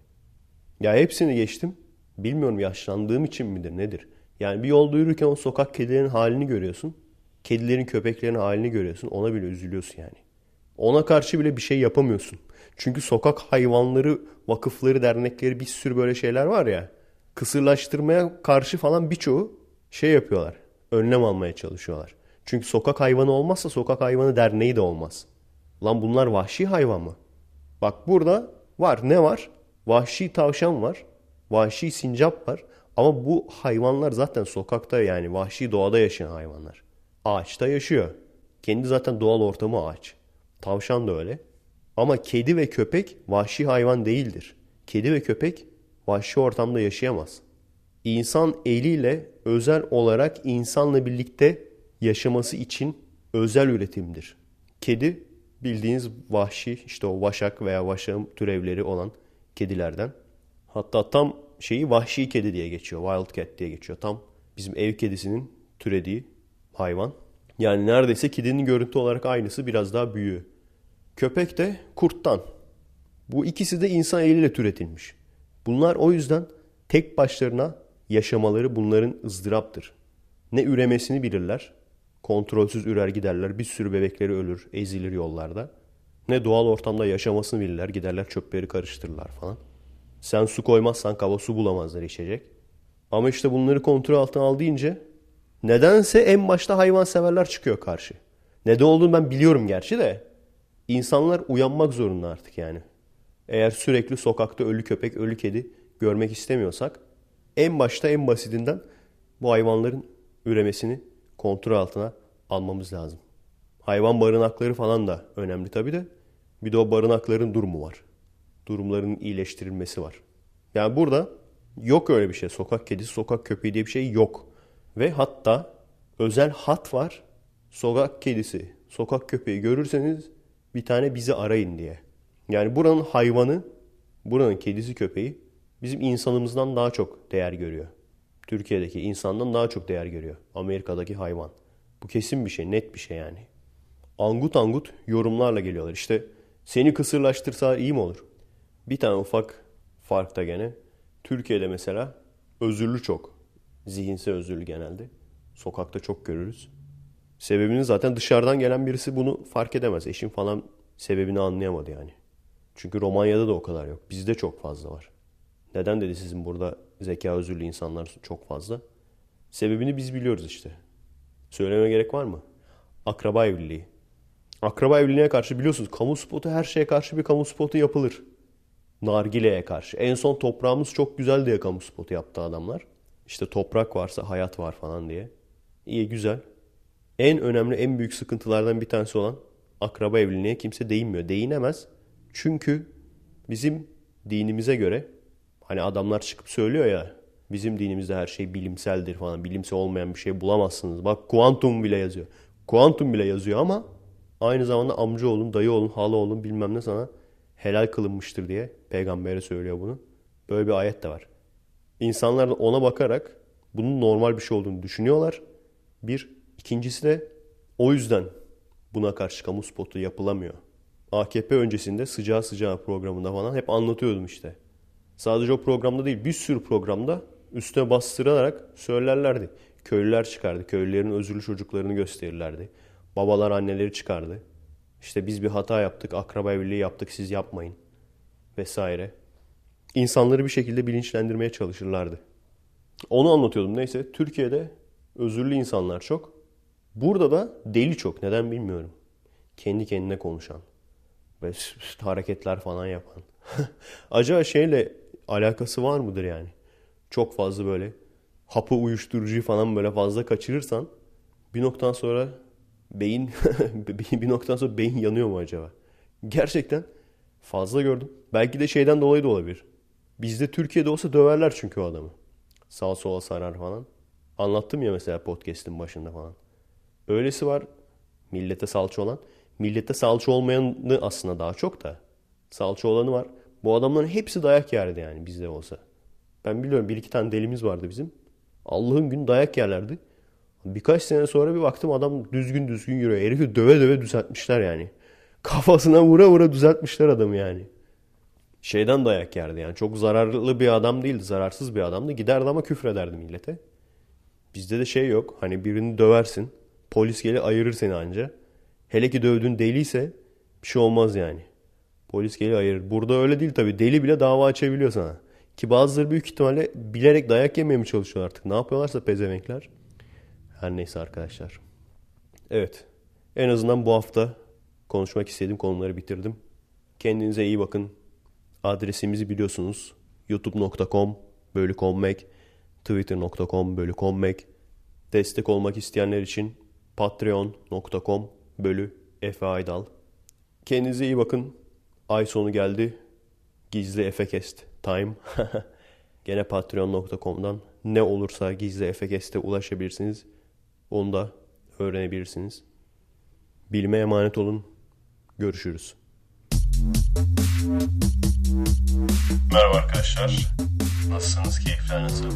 Ya hepsini geçtim. Bilmiyorum yaşlandığım için midir nedir? Yani bir yolda yürürken o sokak kedilerin halini görüyorsun. Kedilerin köpeklerin halini görüyorsun. Ona bile üzülüyorsun yani. Ona karşı bile bir şey yapamıyorsun. Çünkü sokak hayvanları vakıfları, dernekleri bir sürü böyle şeyler var ya. Kısırlaştırmaya karşı falan birçoğu şey yapıyorlar. Önlem almaya çalışıyorlar. Çünkü sokak hayvanı olmazsa sokak hayvanı derneği de olmaz. Lan bunlar vahşi hayvan mı? Bak burada var. Ne var? Vahşi tavşan var. Vahşi sincap var. Ama bu hayvanlar zaten sokakta yani vahşi doğada yaşayan hayvanlar. Ağaçta yaşıyor. Kendi zaten doğal ortamı ağaç. Tavşan da öyle. Ama kedi ve köpek vahşi hayvan değildir. Kedi ve köpek vahşi ortamda yaşayamaz. İnsan eliyle özel olarak insanla birlikte yaşaması için özel üretimdir. Kedi bildiğiniz vahşi işte o vaşak veya vaşağım türevleri olan kedilerden. Hatta tam şeyi vahşi kedi diye geçiyor. Wild cat diye geçiyor. Tam bizim ev kedisinin türediği hayvan. Yani neredeyse kedinin görüntü olarak aynısı biraz daha büyüğü. Köpek de kurttan. Bu ikisi de insan eliyle türetilmiş. Bunlar o yüzden tek başlarına yaşamaları bunların ızdıraptır. Ne üremesini bilirler. Kontrolsüz ürer giderler. Bir sürü bebekleri ölür, ezilir yollarda. Ne doğal ortamda yaşamasını bilirler. Giderler çöpleri karıştırırlar falan. Sen su koymazsan kaba su bulamazlar içecek. Ama işte bunları kontrol altına al deyince nedense en başta hayvanseverler çıkıyor karşı. Neden olduğunu ben biliyorum gerçi de. İnsanlar uyanmak zorunda artık yani. Eğer sürekli sokakta ölü köpek, ölü kedi görmek istemiyorsak en başta en basitinden bu hayvanların üremesini kontrol altına almamız lazım. Hayvan barınakları falan da önemli tabii de. Bir de o barınakların durumu var. Durumların iyileştirilmesi var. Yani burada yok öyle bir şey. Sokak kedisi, sokak köpeği diye bir şey yok. Ve hatta özel hat var. Sokak kedisi, sokak köpeği görürseniz bir tane bizi arayın diye. Yani buranın hayvanı, buranın kedisi köpeği bizim insanımızdan daha çok değer görüyor. Türkiye'deki insandan daha çok değer görüyor. Amerika'daki hayvan. Bu kesin bir şey, net bir şey yani. Angut angut yorumlarla geliyorlar. İşte seni kısırlaştırsa iyi mi olur? Bir tane ufak fark da gene. Türkiye'de mesela özürlü çok. Zihinsel özürlü genelde. Sokakta çok görürüz. Sebebini zaten dışarıdan gelen birisi bunu fark edemez. Eşim falan sebebini anlayamadı yani. Çünkü Romanya'da da o kadar yok. Bizde çok fazla var. Neden dedi sizin burada zeka özürlü insanlar çok fazla? Sebebini biz biliyoruz işte. Söyleme gerek var mı? Akraba evliliği. Akraba evliliğine karşı biliyorsunuz kamu spotu her şeye karşı bir kamu spotu yapılır. Nargile'ye karşı. En son toprağımız çok güzel diye kamu spotu yaptı adamlar. İşte toprak varsa hayat var falan diye. İyi güzel. En önemli en büyük sıkıntılardan bir tanesi olan akraba evliliğine kimse değinmiyor. Değinemez. Çünkü bizim dinimize göre hani adamlar çıkıp söylüyor ya bizim dinimizde her şey bilimseldir falan. Bilimsel olmayan bir şey bulamazsınız. Bak kuantum bile yazıyor. Kuantum bile yazıyor ama aynı zamanda amca olun, dayı olun, hala olun bilmem ne sana helal kılınmıştır diye peygambere söylüyor bunu. Böyle bir ayet de var. İnsanlar da ona bakarak bunun normal bir şey olduğunu düşünüyorlar. Bir. ikincisi de o yüzden buna karşı kamu spotu yapılamıyor. AKP öncesinde sıcağı sıcağı programında falan hep anlatıyordum işte. Sadece o programda değil bir sürü programda üstüne bastırarak söylerlerdi. Köylüler çıkardı. Köylülerin özürlü çocuklarını gösterirlerdi. Babalar anneleri çıkardı. İşte biz bir hata yaptık, akraba evliliği yaptık, siz yapmayın vesaire. İnsanları bir şekilde bilinçlendirmeye çalışırlardı. Onu anlatıyordum. Neyse Türkiye'de özürlü insanlar çok. Burada da deli çok. Neden bilmiyorum. Kendi kendine konuşan. Ve hareketler falan yapan. Acaba şeyle alakası var mıdır yani? Çok fazla böyle hapı uyuşturucuyu falan böyle fazla kaçırırsan bir noktadan sonra beyin bir noktadan sonra beyin yanıyor mu acaba? Gerçekten fazla gördüm. Belki de şeyden dolayı da olabilir. Bizde Türkiye'de olsa döverler çünkü o adamı. Sağ sola sarar falan. Anlattım ya mesela podcast'in başında falan. Öylesi var millete salça olan. Millete salça olmayanı aslında daha çok da. Salça olanı var. Bu adamların hepsi dayak yerdi yani bizde olsa. Ben biliyorum bir iki tane delimiz vardı bizim. Allah'ın gün dayak yerlerdi. Birkaç sene sonra bir baktım adam düzgün düzgün yürüyor. Herifi döve döve düzeltmişler yani. Kafasına vura vura düzeltmişler adamı yani. Şeyden dayak yerdi yani. Çok zararlı bir adam değildi. Zararsız bir adamdı. Giderdi ama küfrederdi millete. Bizde de şey yok. Hani birini döversin. Polis gelir ayırır seni anca. Hele ki dövdüğün deliyse bir şey olmaz yani. Polis gelir ayırır. Burada öyle değil tabii. Deli bile dava açabiliyor sana. Ki bazıları büyük ihtimalle bilerek dayak yemeye mi çalışıyor artık? Ne yapıyorlarsa pezevenkler. Her neyse arkadaşlar. Evet. En azından bu hafta konuşmak istediğim konuları bitirdim. Kendinize iyi bakın. Adresimizi biliyorsunuz. youtube.com bölü kommek, twitter.com bölü kommek. Destek olmak isteyenler için patreon.com bölü Efe Aydal. Kendinize iyi bakın. Ay sonu geldi. Gizli Efekest time. Gene patreon.com'dan ne olursa gizli Efekest'e ulaşabilirsiniz. Onu da öğrenebilirsiniz. Bilime emanet olun. Görüşürüz. Merhaba arkadaşlar. Nasılsınız? Keyifler nasıl?